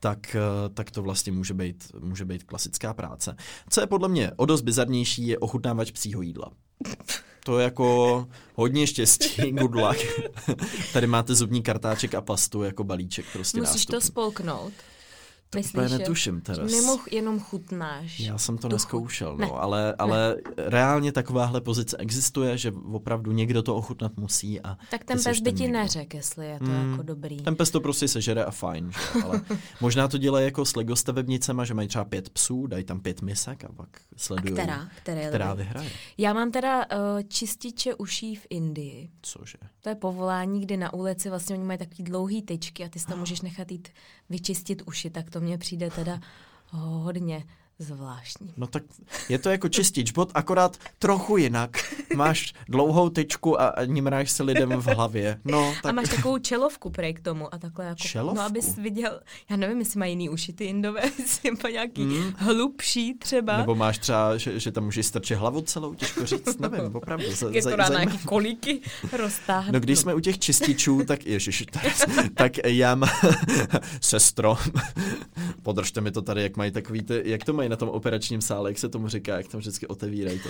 tak, eh, tak to vlastně může být, může být klasická práce. Co je podle mě o dost bizarnější, je ochutnávač psího jídla. To je jako hodně štěstí, good luck. Tady máte zubní kartáček a pastu jako balíček prostě Musíš nástupný. to spolknout. To Myslíš, úplně netuším teraz. Mimo jenom chutnáš. Já jsem to neskoušel, no, ne. ale, ale ne. reálně takováhle pozice existuje, že opravdu někdo to ochutnat musí. A tak ten pes by ti neřekl, jestli je to mm, jako dobrý. Ten pes to prostě sežere a fajn, že? ale možná to dělají jako s Lego stavebnicema, že mají třeba pět psů, dají tam pět misek a pak sledují, která, které která vyhraje. Já mám teda uh, čističe uší v Indii. Cože? To je povolání, kdy na ulici vlastně oni mají takový dlouhý tyčky a ty si tam můžeš nechat jít vyčistit uši, tak to mně přijde teda hodně Zvláštní. No tak je to jako čistič bod, akorát trochu jinak. Máš dlouhou tyčku a, nimráš se lidem v hlavě. No, tak... A máš takovou čelovku prej k tomu a takhle jako, čelovku? no abys viděl, já nevím, jestli mají jiný uši ty indové, jestli po nějaký mm. hlubší třeba. Nebo máš třeba, že, že tam můžeš strčit hlavu celou, těžko říct, nevím, opravdu. Za, je to na nějaký kolíky roztáhnout. No když jsme u těch čističů, tak ježiš, tak, tak já mám, sestro, podržte mi to tady, jak mají takový, ty, jak to mají na tom operačním sále, jak se tomu říká, jak tam vždycky otevírají to.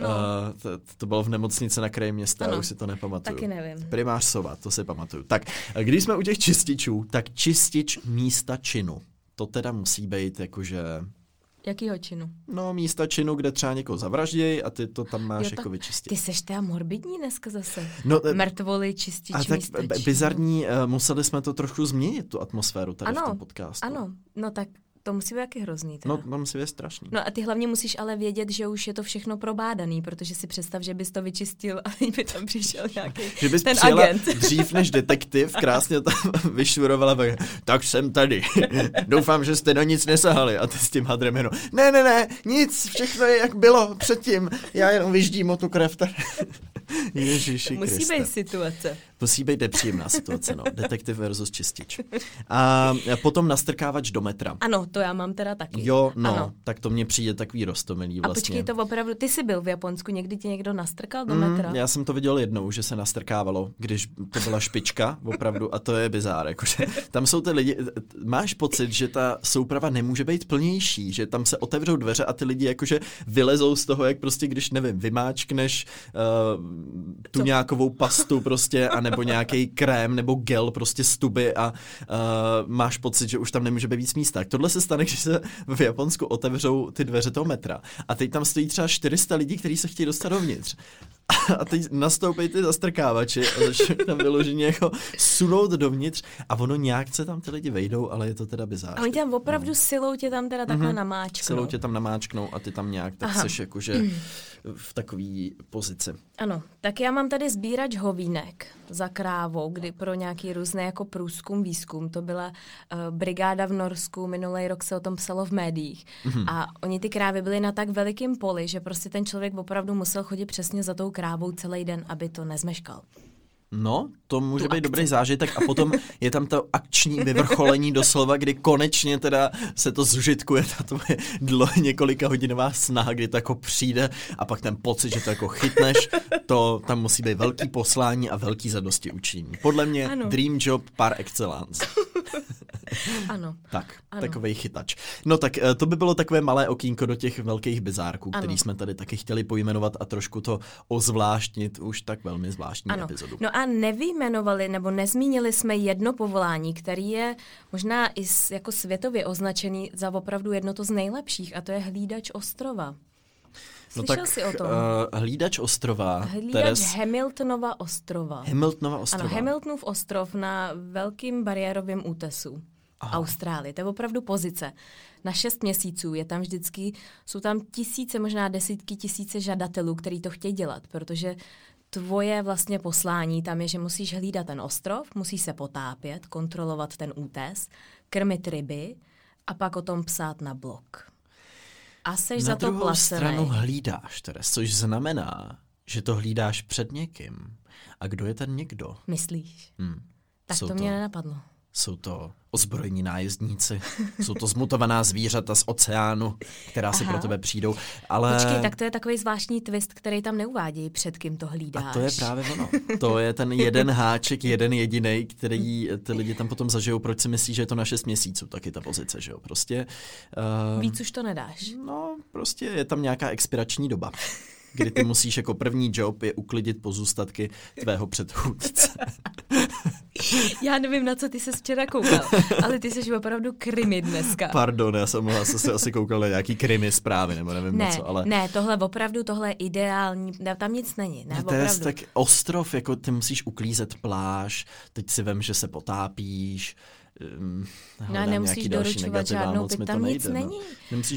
No. Uh, to, to bylo v nemocnici na kraji města, ano, už si to nepamatuju. Taky nevím. Primář Sova, to si pamatuju. Tak, když jsme u těch čističů, tak čistič místa činu. To teda musí být jakože Jakýho činu? No, místa činu, kde třeba někoho zavraždějí a ty to tam máš jo, jako vyčistit. Ty seš teda morbidní dneska zase. No, eh, Mrtvoli, čistič, a tak bizarní, uh, museli jsme to trošku změnit, tu atmosféru tady ano, v tom podcastu. Ano, no tak to musí být jaký hrozný. Teda. No, to musí být strašný. No a ty hlavně musíš ale vědět, že už je to všechno probádaný, protože si představ, že bys to vyčistil a by tam přišel nějaký že bys ten agent. dřív než detektiv, krásně tam vyšurovala, tak jsem tady. Doufám, že jste na nic nesahali. A ty s tím hadrem jenom, ne, ne, ne, nic, všechno je jak bylo předtím. Já jenom vyždím o tu krev. Ježiši Musí být situace. Musí být nepříjemná situace, no. Detektiv versus čistič. A potom nastrkávač do metra. Ano, to já mám teda taky. Jo, no, ano. tak to mně přijde takový rostomilý vlastně. A počkej, to opravdu, ty jsi byl v Japonsku, někdy tě někdo nastrkal do metra? Mm, já jsem to viděl jednou, že se nastrkávalo, když to byla špička, opravdu, a to je bizár, jakože tam jsou ty lidi, máš pocit, že ta souprava nemůže být plnější, že tam se otevřou dveře a ty lidi jakože vylezou z toho, jak prostě, když, nevím, vymáčkneš uh, tu Co? nějakovou pastu prostě, a nebo nějaký krém nebo gel prostě z tuby a uh, máš pocit, že už tam nemůže být víc místa. Tohle se stane, když se v Japonsku otevřou ty dveře toho metra a teď tam stojí třeba 400 lidí, kteří se chtějí dostat dovnitř. A teď nastoupí ty zastrkávači a začnou tam vyloženě jako sunout dovnitř a ono nějak se tam ty lidi vejdou, ale je to teda bizár. A oni tam opravdu no. silou tě tam teda takhle mm-hmm. namáčknou. Silou tě tam namáčknou a ty tam nějak tak Aha. seš jakože mm. v takové pozici. Ano, tak já mám tady sbírač hovínek za krávou, kdy pro nějaký různé jako průzkum, výzkum, to byla uh, brigáda v Norsku, minulý rok se o tom psalo v médiích mm-hmm. a oni ty krávy byly na tak velikém poli, že prostě ten člověk opravdu musel chodit přesně za tou krávou celý den, aby to nezmeškal. No, to může být akci. dobrý zážitek a potom je tam to akční vyvrcholení doslova, kdy konečně teda se to zužitkuje, ta tvoje dlo, několika hodinová snaha, kdy to jako přijde a pak ten pocit, že to jako chytneš, to tam musí být velký poslání a velký zadosti učinění. Podle mě ano. dream job par excellence. ano. Tak, ano. takový chytač. No tak eh, to by bylo takové malé okýnko do těch velkých bizárků, který jsme tady taky chtěli pojmenovat a trošku to ozvláštnit už tak velmi zvláštní ano. epizodu. No a nevyjmenovali nebo nezmínili jsme jedno povolání, který je možná i jako světově označený za opravdu jedno to z nejlepších a to je hlídač ostrova. No Slyšel tak, jsi o tom? Uh, hlídač ostrova. Hlídač Teres... Hamiltonova ostrova. Hamiltonova ostrova. Ano, Hamiltonův ostrov na velkým bariérovém útesu. Aha. Austrálii. To je opravdu pozice. Na šest měsíců je tam vždycky, jsou tam tisíce, možná desítky tisíce žadatelů, kteří to chtějí dělat, protože tvoje vlastně poslání tam je, že musíš hlídat ten ostrov, musíš se potápět, kontrolovat ten útes, krmit ryby a pak o tom psát na blog. A seš na za to druhou placený. stranu hlídáš, Teres, což znamená, že to hlídáš před někým. A kdo je ten někdo? Myslíš? Hmm. Tak Jsou to mě to... nenapadlo. Jsou to ozbrojení nájezdníci, jsou to zmutovaná zvířata z oceánu, která si pro tebe přijdou. Ale... Počkej, tak to je takový zvláštní twist, který tam neuvádějí, před kým to hlídáš. A to je právě ono. To je ten jeden háček, jeden jediný, který ty lidi tam potom zažijou. Proč si myslíš, že je to na 6 měsíců, taky ta pozice, že jo? Prostě... Uh... Víc už to nedáš. No, prostě je tam nějaká expirační doba kdy ty musíš jako první job je uklidit pozůstatky tvého předchůdce. Já nevím, na co ty se včera koukal, ale ty jsi opravdu krimi dneska. Pardon, já jsem mohla se asi koukal na nějaký krimi zprávy, nebo nevím ne, na co, ale... Ne, tohle opravdu, tohle je ideální, tam nic není, ne, to je tak ostrov, jako ty musíš uklízet pláž, teď si vem, že se potápíš, um, no, nemusíš doručovat žádnou pit, tam nic nejde, no. není.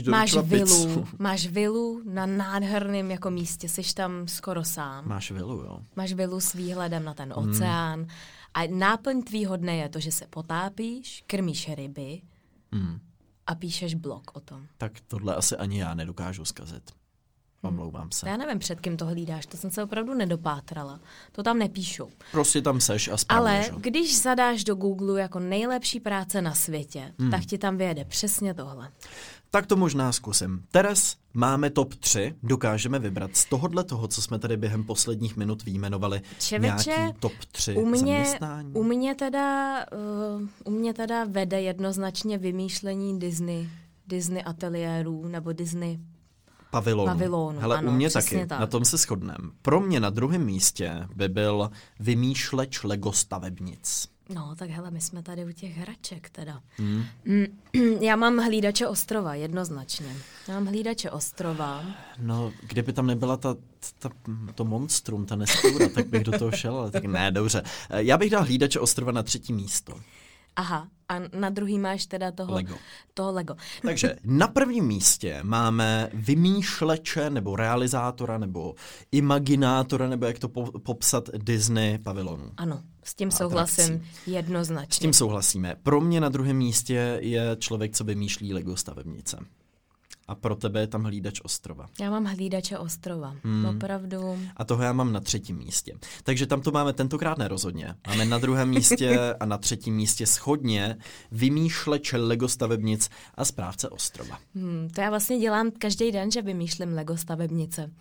No. máš vilu, máš vilu na nádherném jako místě, jsi tam skoro sám. Máš vilu, jo. Máš vilu s výhledem na ten oceán. Hmm. A náplň tvýho dne je to, že se potápíš, krmíš ryby, hmm. a píšeš blog o tom. Tak tohle asi ani já nedokážu zkazit. Omlouvám se. Já nevím, před kým to hlídáš, to jsem se opravdu nedopátrala. To tam nepíšu. Prostě tam seš a spravuješ. Ale když zadáš do Google jako nejlepší práce na světě, hmm. tak ti tam vyjede přesně tohle. Tak to možná zkusím. Teres, máme top 3, dokážeme vybrat z tohohle toho, co jsme tady během posledních minut výjmenovali, Čeveče, nějaký top 3 u mě, zaměstnání? U mě, teda, uh, u mě teda vede jednoznačně vymýšlení Disney, Disney ateliérů nebo Disney pavilonu. pavilonu Hele, ano, u mě taky, tak. na tom se shodneme. Pro mě na druhém místě by byl vymýšleč Lego stavebnic. No, tak hele, my jsme tady u těch hraček teda. Hmm. Mm, já mám hlídače ostrova, jednoznačně. Já mám hlídače ostrova. No, kdyby tam nebyla ta, ta, to monstrum, ta neskůra, tak bych do toho šel, ale tak ne, dobře. Já bych dal hlídače ostrova na třetí místo. Aha, a na druhý máš teda toho Lego. Toho Lego. Takže na prvním místě máme vymýšleče nebo realizátora nebo imaginátora, nebo jak to po- popsat Disney pavilonu. Ano, s tím souhlasím jednoznačně. S tím souhlasíme. Pro mě na druhém místě je člověk, co vymýšlí Lego stavebnice. A pro tebe je tam hlídač ostrova. Já mám hlídače ostrova, hmm. opravdu. A toho já mám na třetím místě. Takže tam to máme tentokrát nerozhodně. Máme na druhém místě a na třetím místě schodně vymýšleče Lego stavebnic a správce ostrova. Hmm, to já vlastně dělám každý den, že vymýšlím Lego stavebnice.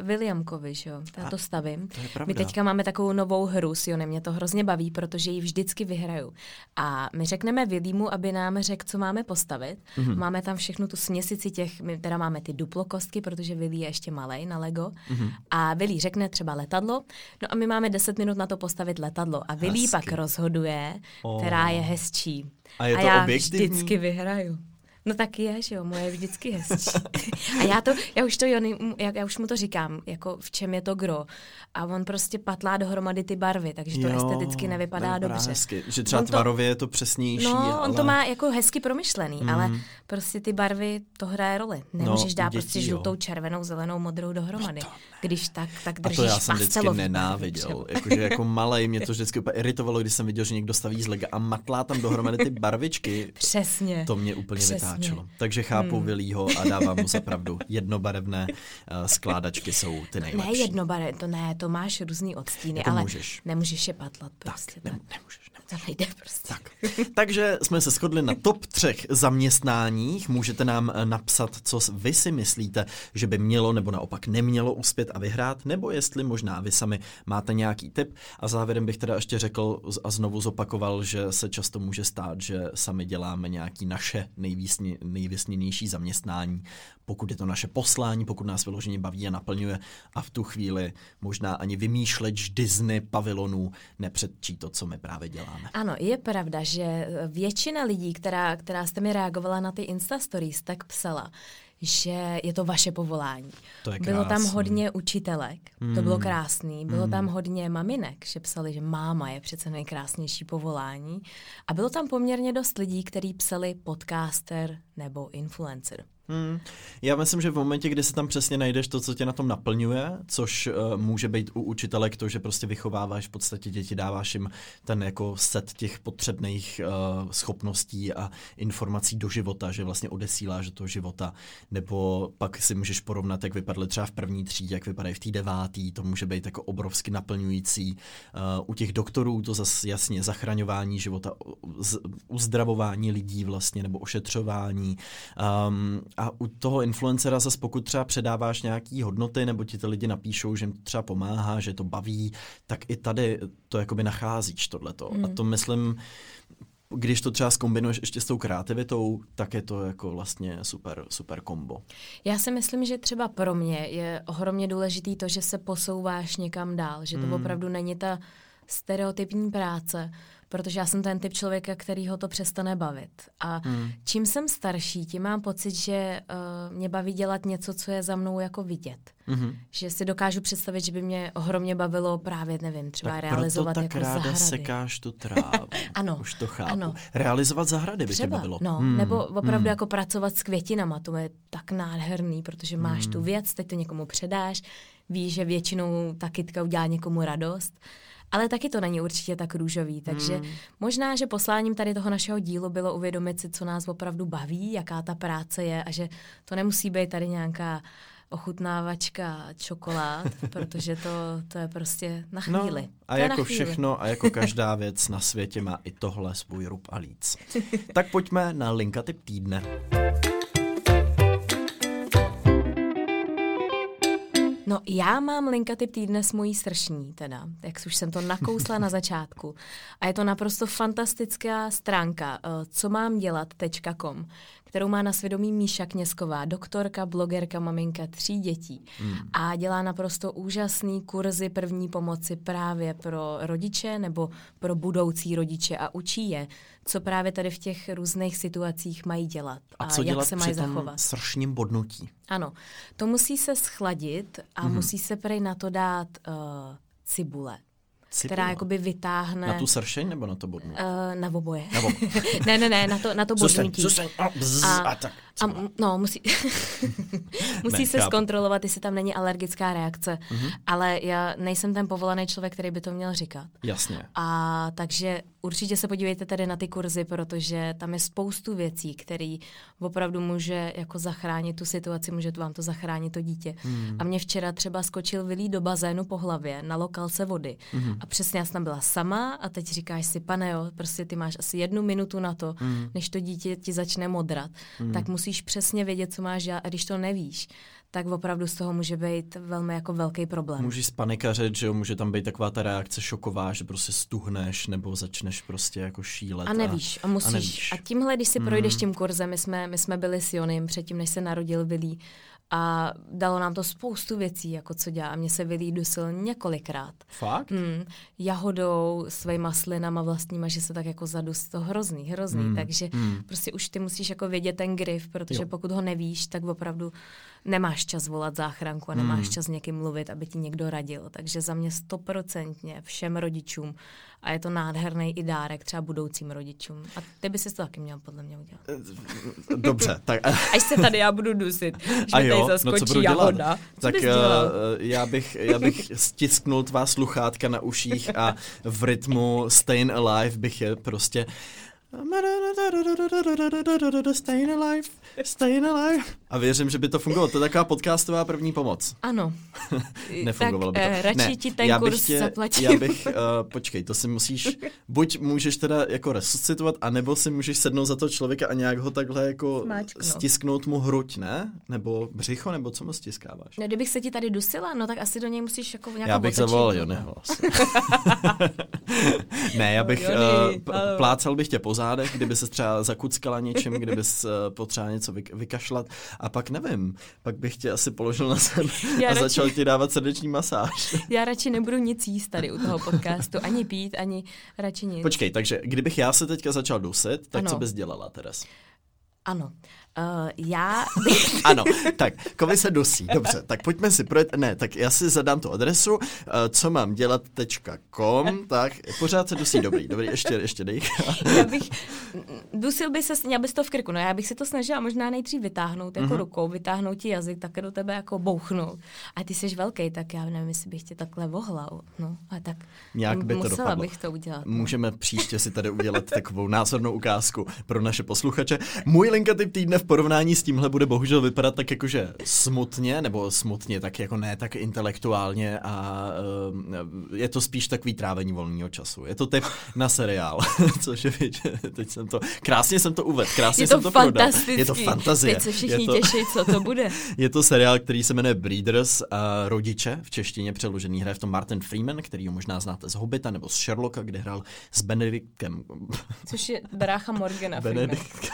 Williamkovi, že jo, já to stavím. To je pravda. My teďka máme takovou novou hru s Jonem, mě to hrozně baví, protože ji vždycky vyhraju. A my řekneme Williamu, aby nám řekl, co máme postavit. Mm-hmm. Máme tam všechnu tu směsici těch, my teda máme ty duplokostky, protože Willy je ještě malej na Lego. Mm-hmm. A Willy řekne třeba letadlo, no a my máme 10 minut na to postavit letadlo. A Willy pak rozhoduje, oh. která je hezčí. A, je a to já objektivní? vždycky vyhraju. No tak je, že jo, moje je vždycky hezčí. a já to, já už to Jony, já, já už mu to říkám, jako v čem je to gro. A on prostě patlá dohromady ty barvy, takže to jo, esteticky nevypadá dobře. Hezky. Že třeba on tvarově to, je to přesnější. No, ale... on to má jako hezky promyšlený, mm. ale prostě ty barvy, to hraje roli. Nemůžeš no, dát dětí, prostě žlutou, jo. červenou, zelenou, modrou dohromady. No Když tak, tak držíš A to já jsem vždycky nenáviděl. Jakože jako malej mě to vždycky úplně iritovalo, když jsem viděl, že někdo staví z lega a matlá tam dohromady ty barvičky. Přesně. To mě úplně Přesně. Vytáčelo. Takže chápu hmm. Vilího a dávám mu za pravdu. Jednobarevné uh, skládačky jsou ty nejlepší. Ne jednobarevné, to ne, to máš různý odstíny, jako ale můžeš. nemůžeš je patlat prostě. Tak, ne, nemůžeš. To nejde prostě. Tak. Takže jsme se shodli na top třech zaměstnáních. Můžete nám eh, napsat, co vy si myslíte, že by mělo nebo naopak nemělo uspět a vyhrát, nebo jestli možná vy sami máte nějaký tip. A závěrem bych teda ještě řekl a znovu zopakoval, že se často může stát, že sami děláme nějaký naše nejvýsně, nejvysněnější zaměstnání, pokud je to naše poslání, pokud nás vyloženě baví a naplňuje a v tu chvíli možná ani vymýšleč Disney pavilonů nepředčí to, co my právě děláme. Ano, je pravda, že většina lidí, která, která jste mi reagovala na ty Insta Stories, tak psala, že je to vaše povolání. To je bylo tam hodně učitelek, mm. to bylo hmm. krásný. Bylo mm. tam hodně maminek, že psali, že máma je přece nejkrásnější povolání. A bylo tam poměrně dost lidí, kteří psali podcaster nebo influencer. Hmm. Já myslím, že v momentě, kdy se tam přesně najdeš to, co tě na tom naplňuje, což uh, může být u učitelek to, že prostě vychováváš v podstatě děti, dáváš jim ten jako set těch potřebných uh, schopností a informací do života, že vlastně odesíláš do toho života, nebo pak si můžeš porovnat, jak vypadly třeba v první třídě, jak vypadají v té devátý, to může být jako obrovsky naplňující. Uh, u těch doktorů to zase jasně zachraňování života, uzdravování lidí vlastně, nebo ošetřování. Um, a u toho influencera zase pokud třeba předáváš nějaký hodnoty, nebo ti ty lidi napíšou, že jim to třeba pomáhá, že to baví, tak i tady to jakoby nacházíš tohleto. Mm. A to myslím, když to třeba skombinuješ ještě s tou kreativitou, tak je to jako vlastně super, super kombo. Já si myslím, že třeba pro mě je ohromně důležitý to, že se posouváš někam dál, že to mm. opravdu není ta stereotypní práce, protože já jsem ten typ člověka, který ho to přestane bavit. A hmm. čím jsem starší, tím mám pocit, že uh, mě baví dělat něco, co je za mnou jako vidět. Mm-hmm. Že si dokážu představit, že by mě ohromně bavilo právě, nevím, třeba tak realizovat proto tak jako ráda zahrady. sekáš tu trávu. ano. Už to chápu. Ano. Realizovat zahrady by třeba, tě bavilo. No, hmm. nebo opravdu hmm. jako pracovat s květinama, to je tak nádherný, protože máš hmm. tu věc, teď to někomu předáš, víš, že většinou ta kytka udělá někomu radost ale taky to není určitě tak růžový. Takže hmm. možná, že posláním tady toho našeho dílu bylo uvědomit si, co nás opravdu baví, jaká ta práce je a že to nemusí být tady nějaká ochutnávačka čokolád, protože to, to je prostě na no, chvíli. No, a jako všechno a jako každá věc na světě má i tohle svůj rub a líc. tak pojďme na linka typ týdne. No já mám linka typ týdne s mojí sršní teda, jak už jsem to nakousla na začátku. A je to naprosto fantastická stránka, uh, co mám dělat.com, kterou má na svědomí Míša Knězková, doktorka, blogerka, maminka tří dětí. Hmm. A dělá naprosto úžasný kurzy první pomoci právě pro rodiče nebo pro budoucí rodiče a učí je, co právě tady v těch různých situacích mají dělat a, a co jak se mají zachovat. sršním bodnutí. Ano, to musí se schladit a hmm. musí se prej na to dát uh, cibule. Cibula. která jakoby vytáhne... Na tu sršeň nebo na to bodnu? Uh, na oboje. Na oboje. ne, ne, ne, na to, na to bodnutí. Sustaň, sustaň, a, a tak. A, no, musí, musí ne, se chápu. zkontrolovat, jestli tam není alergická reakce. Mm-hmm. Ale já nejsem ten povolaný člověk, který by to měl říkat. Jasně. A takže určitě se podívejte tady na ty kurzy, protože tam je spoustu věcí, které opravdu může jako zachránit tu situaci, může vám to zachránit to dítě. Mm. A mě včera třeba skočil vylý do bazénu po hlavě na lokalce vody. Mm. A přesně já jsem byla sama a teď říkáš si, pane jo, prostě ty máš asi jednu minutu na to, mm. než to dítě ti začne modrat. Mm. Tak musí musíš přesně vědět, co máš dělat a když to nevíš, tak opravdu z toho může být velmi jako velký problém. Můžeš spanikařit, že jo, může tam být taková ta reakce šoková, že prostě stuhneš nebo začneš prostě jako šílet. A nevíš, a, a musíš. A, nevíš. a tímhle, když si mm. projdeš tím kurzem, my jsme, my jsme byli s Jonym předtím, než se narodil Vilí, a dalo nám to spoustu věcí, jako co dělá. Mně se Vilí dusil několikrát. Fakt? Mm, jahodou, svýma slinama vlastníma, že se tak jako zadus, to hrozný, hrozný. Mm. Takže mm. prostě už ty musíš jako vědět ten grif, protože jo. pokud ho nevíš, tak opravdu nemáš čas volat záchranku a nemáš mm. čas s někým mluvit, aby ti někdo radil. Takže za mě stoprocentně všem rodičům a je to nádherný i dárek třeba budoucím rodičům. A ty by si to taky měl podle mě udělat. Dobře, tak... Až se tady já budu dusit, že a jo, tady no co budu jahoda. Co tak uh, já, bych, já bych stisknul tvá sluchátka na uších a v rytmu Stayin' Alive bych je prostě Staying alive, staying alive. A věřím, že by to fungovalo. To je taková podcastová první pomoc. Ano. Nefungovalo tak, by to. Uh, radši ne, ti ten já kurz tě, zaplatím. Já bych, uh, počkej, to si musíš, buď můžeš teda jako resuscitovat, anebo si můžeš sednout za toho člověka a nějak ho takhle jako Smáčknout. stisknout mu hruď, ne? Nebo břicho, nebo co mu stiskáváš? Ne, kdybych se ti tady dusila, no tak asi do něj musíš jako nějakou Já bych zavolal Jonyho. ne, já bych, uh, plácal bych tě pozad zádech, kdyby se třeba zakuckala něčím, kdyby se eh, potřeba něco vykašlat a pak nevím, pak bych tě asi položil na zem a radši, začal ti dávat srdeční masáž. Já radši nebudu nic jíst tady u toho podcastu, ani pít, ani radši nic. Počkej, takže kdybych já se teďka začal dusit, tak ano. co bys dělala, Teres? Ano. Uh, já... ano, tak kovy se dusí. Dobře, tak pojďme si projet. Ne, tak já si zadám tu adresu, uh, co mám dělat .com, tak pořád se dusí. Dobrý, dobrý, ještě, ještě dej. já bych, dusil by se, měl bys to v krku, no já bych si to snažila možná nejdřív vytáhnout jako uh-huh. rukou, vytáhnout ti jazyk, tak do tebe jako bouchnout. A ty jsi velký, tak já nevím, jestli bych tě takhle vohlal. No, a tak Nějak by to musela dopadlo. bych to udělat. No. Můžeme příště si tady udělat takovou názornou ukázku pro naše posluchače. Můj linka typ týdne v porovnání s tímhle bude bohužel vypadat tak jakože smutně, nebo smutně, tak jako ne tak intelektuálně a uh, je to spíš takový trávení volného času. Je to typ na seriál, což je, teď jsem to, krásně jsem to uvedl, krásně je to jsem to prodal. Je to fantazie. Teď se všichni je to, těší, co to bude. je to seriál, který se jmenuje Breeders a rodiče, v češtině přeložený hraje v tom Martin Freeman, který ho možná znáte z Hobita nebo z Sherlocka, kde hrál s Benediktem. Což je brácha Morgana Benedikt.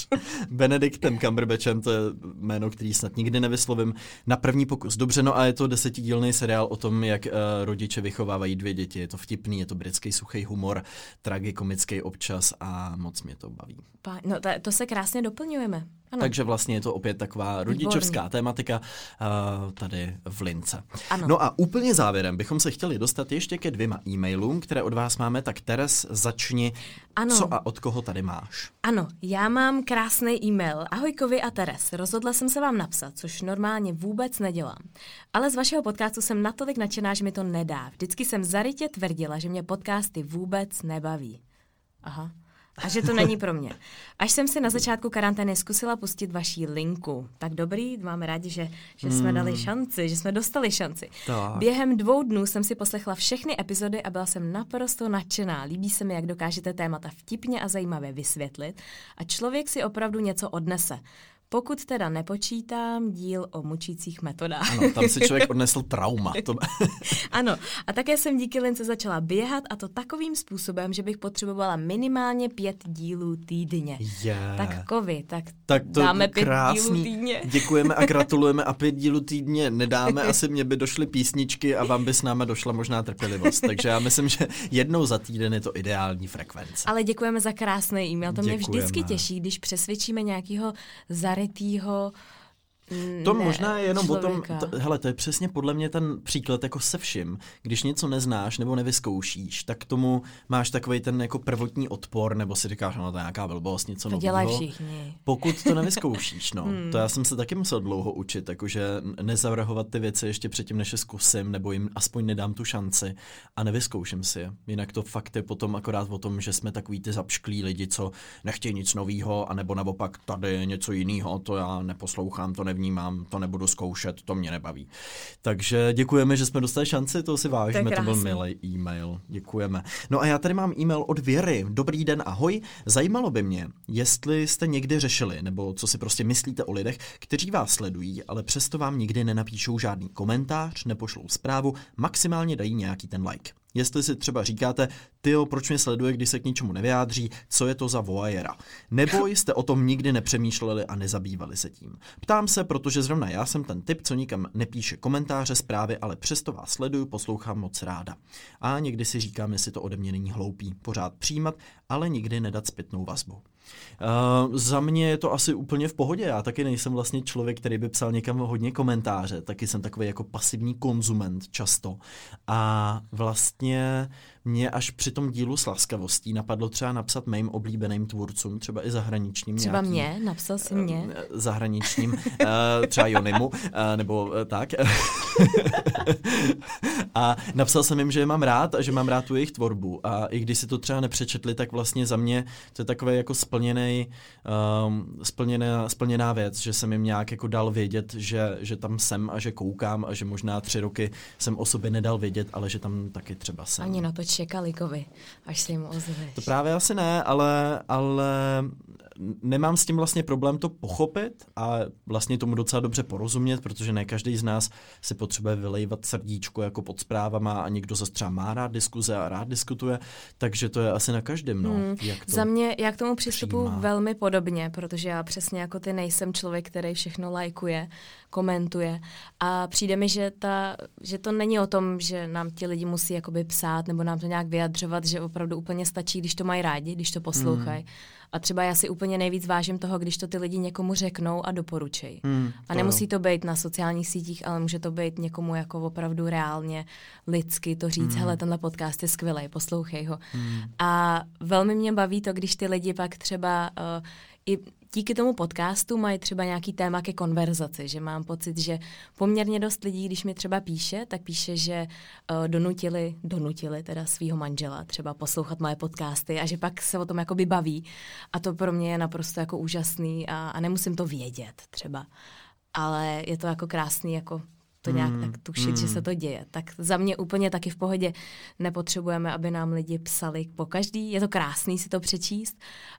Benediktem Cumberbatchem, to je jméno, který snad nikdy nevyslovím, na první pokus. Dobře, no a je to desetidílný seriál o tom, jak uh, rodiče vychovávají dvě děti. Je to vtipný, je to britský suchý humor, tragikomický občas a moc mě to baví. no to, to se krásně doplňujeme. Ano. Takže vlastně je to opět taková rodičovská Výborný. tématika uh, tady v Lince. Ano. No a úplně závěrem bychom se chtěli dostat ještě ke dvěma e-mailům, které od vás máme. Tak Teres, začni. Ano. Co a od koho tady máš? Ano, já mám krásný e-mail. Ahojkovi a Teres, rozhodla jsem se vám napsat, což normálně vůbec nedělám. Ale z vašeho podcastu jsem natolik nadšená, že mi to nedá. Vždycky jsem zarytě tvrdila, že mě podcasty vůbec nebaví. Aha a že to není pro mě. Až jsem si na začátku karantény zkusila pustit vaší linku, tak dobrý, máme rádi, že, že jsme mm. dali šanci, že jsme dostali šanci. Tak. Během dvou dnů jsem si poslechla všechny epizody a byla jsem naprosto nadšená. Líbí se mi, jak dokážete témata vtipně a zajímavě vysvětlit a člověk si opravdu něco odnese. Pokud teda nepočítám díl o mučících metodách. Ano, tam si člověk odnesl trauma. To... ano, a také jsem díky lince začala běhat a to takovým způsobem, že bych potřebovala minimálně pět dílů týdně. Yeah. Tak kovy, tak, tak to dáme pět krásný. dílů týdně. Děkujeme a gratulujeme a pět dílů týdně nedáme. Asi mě by došly písničky a vám by s náma došla možná trpělivost. Takže já myslím, že jednou za týden je to ideální frekvence. Ale děkujeme za krásný e-mail. To děkujeme. mě vždycky těší, když přesvědčíme nějakého zar zarytýho to ne, možná je jenom člověka. o tom, to, hele, to je přesně podle mě ten příklad jako se vším. Když něco neznáš nebo nevyzkoušíš, tak tomu máš takový ten jako prvotní odpor, nebo si říkáš, no to je nějaká blbost, něco nového. To dělají všichni. Pokud to nevyzkoušíš, no. hmm. To já jsem se taky musel dlouho učit, jakože nezavrhovat ty věci ještě předtím, než je zkusím, nebo jim aspoň nedám tu šanci a nevyzkouším si je. Jinak to fakt je potom akorát o tom, že jsme takový ty zapšklí lidi, co nechtějí nic nového, anebo naopak tady je něco jiného, to já neposlouchám, to nevím nevnímám, to nebudu zkoušet, to mě nebaví. Takže děkujeme, že jsme dostali šanci, to si vážíme, to, to byl milý e-mail. Děkujeme. No a já tady mám e-mail od Věry. Dobrý den, ahoj. Zajímalo by mě, jestli jste někdy řešili, nebo co si prostě myslíte o lidech, kteří vás sledují, ale přesto vám nikdy nenapíšou žádný komentář, nepošlou zprávu, maximálně dají nějaký ten like. Jestli si třeba říkáte, tyjo, proč mě sleduje, když se k ničemu nevyjádří, co je to za voajera. Nebo jste o tom nikdy nepřemýšleli a nezabývali se tím. Ptám se, protože zrovna já jsem ten typ, co nikam nepíše komentáře, zprávy, ale přesto vás sleduju, poslouchám moc ráda. A někdy si říkám, jestli to ode mě není hloupý. Pořád přijímat, ale nikdy nedat zpětnou vazbu. Uh, za mě je to asi úplně v pohodě. Já taky nejsem vlastně člověk, který by psal někam hodně komentáře. Taky jsem takový jako pasivní konzument často. A vlastně mě až při tom dílu s laskavostí napadlo třeba napsat mým oblíbeným tvůrcům, třeba i zahraničním. Třeba nějakým, mě, napsal si mě. Eh, zahraničním, uh, třeba Jonimu, uh, nebo tak. a napsal jsem jim, že je mám rád a že mám rád tu jejich tvorbu. A i když si to třeba nepřečetli, tak vlastně za mě to je takové jako splněný, um, splněná, splněná věc, že jsem jim nějak jako dal vědět, že, že tam jsem a že koukám a že možná tři roky jsem o sobě nedal vědět, ale že tam taky třeba jsem. Ani na to čekali, Kovi, až se jim ozveš. To právě asi ne, ale, ale nemám s tím vlastně problém to pochopit a vlastně tomu docela dobře porozumět, protože ne každý z nás si potřebuje vylejvat srdíčko jako pod zprávama a někdo zase třeba má rád diskuze a rád diskutuje, takže to je asi na každém. No, hmm. jak to Za mě, já k tomu přistupuji velmi podobně, protože já přesně jako ty nejsem člověk, který všechno lajkuje, komentuje a přijde mi, že, ta, že to není o tom, že nám ti lidi musí jakoby psát nebo nám to nějak vyjadřovat, že opravdu úplně stačí, když to mají rádi, když to poslouchají. Hmm a třeba já si úplně nejvíc vážím toho, když to ty lidi někomu řeknou a doporučejí. Mm, a nemusí to být na sociálních sítích, ale může to být někomu jako opravdu reálně, lidsky to říct, mm. hele, tenhle podcast je skvělý, poslouchej ho. Mm. A velmi mě baví to, když ty lidi pak třeba uh, i díky tomu podcastu mají třeba nějaký téma ke konverzaci, že mám pocit, že poměrně dost lidí, když mi třeba píše, tak píše, že uh, donutili, donutili teda svého manžela třeba poslouchat moje podcasty a že pak se o tom jakoby baví. A to pro mě je naprosto jako úžasný a, a nemusím to vědět třeba, ale je to jako krásný jako to nějak mm, tak tušit, mm. že se to děje. Tak za mě úplně taky v pohodě nepotřebujeme, aby nám lidi psali po každý. Je to krásný si to přečíst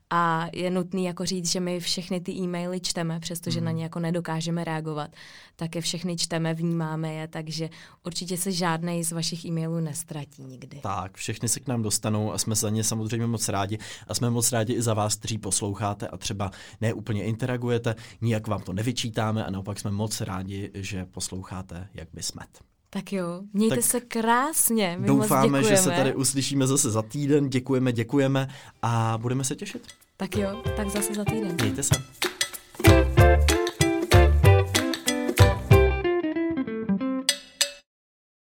a je nutný jako říct, že my všechny ty e-maily čteme, přestože mm. na ně jako nedokážeme reagovat, tak je všechny čteme, vnímáme je, takže určitě se žádný z vašich e-mailů nestratí nikdy. Tak, všechny se k nám dostanou a jsme za ně samozřejmě moc rádi a jsme moc rádi i za vás, kteří posloucháte a třeba ne úplně interagujete, nijak vám to nevyčítáme a naopak jsme moc rádi, že posloucháte máte, jak by smet. Tak jo, mějte tak se krásně. My doufáme, že se tady uslyšíme zase za týden. Děkujeme, děkujeme a budeme se těšit. Tak jo, tak zase za týden. Mějte se.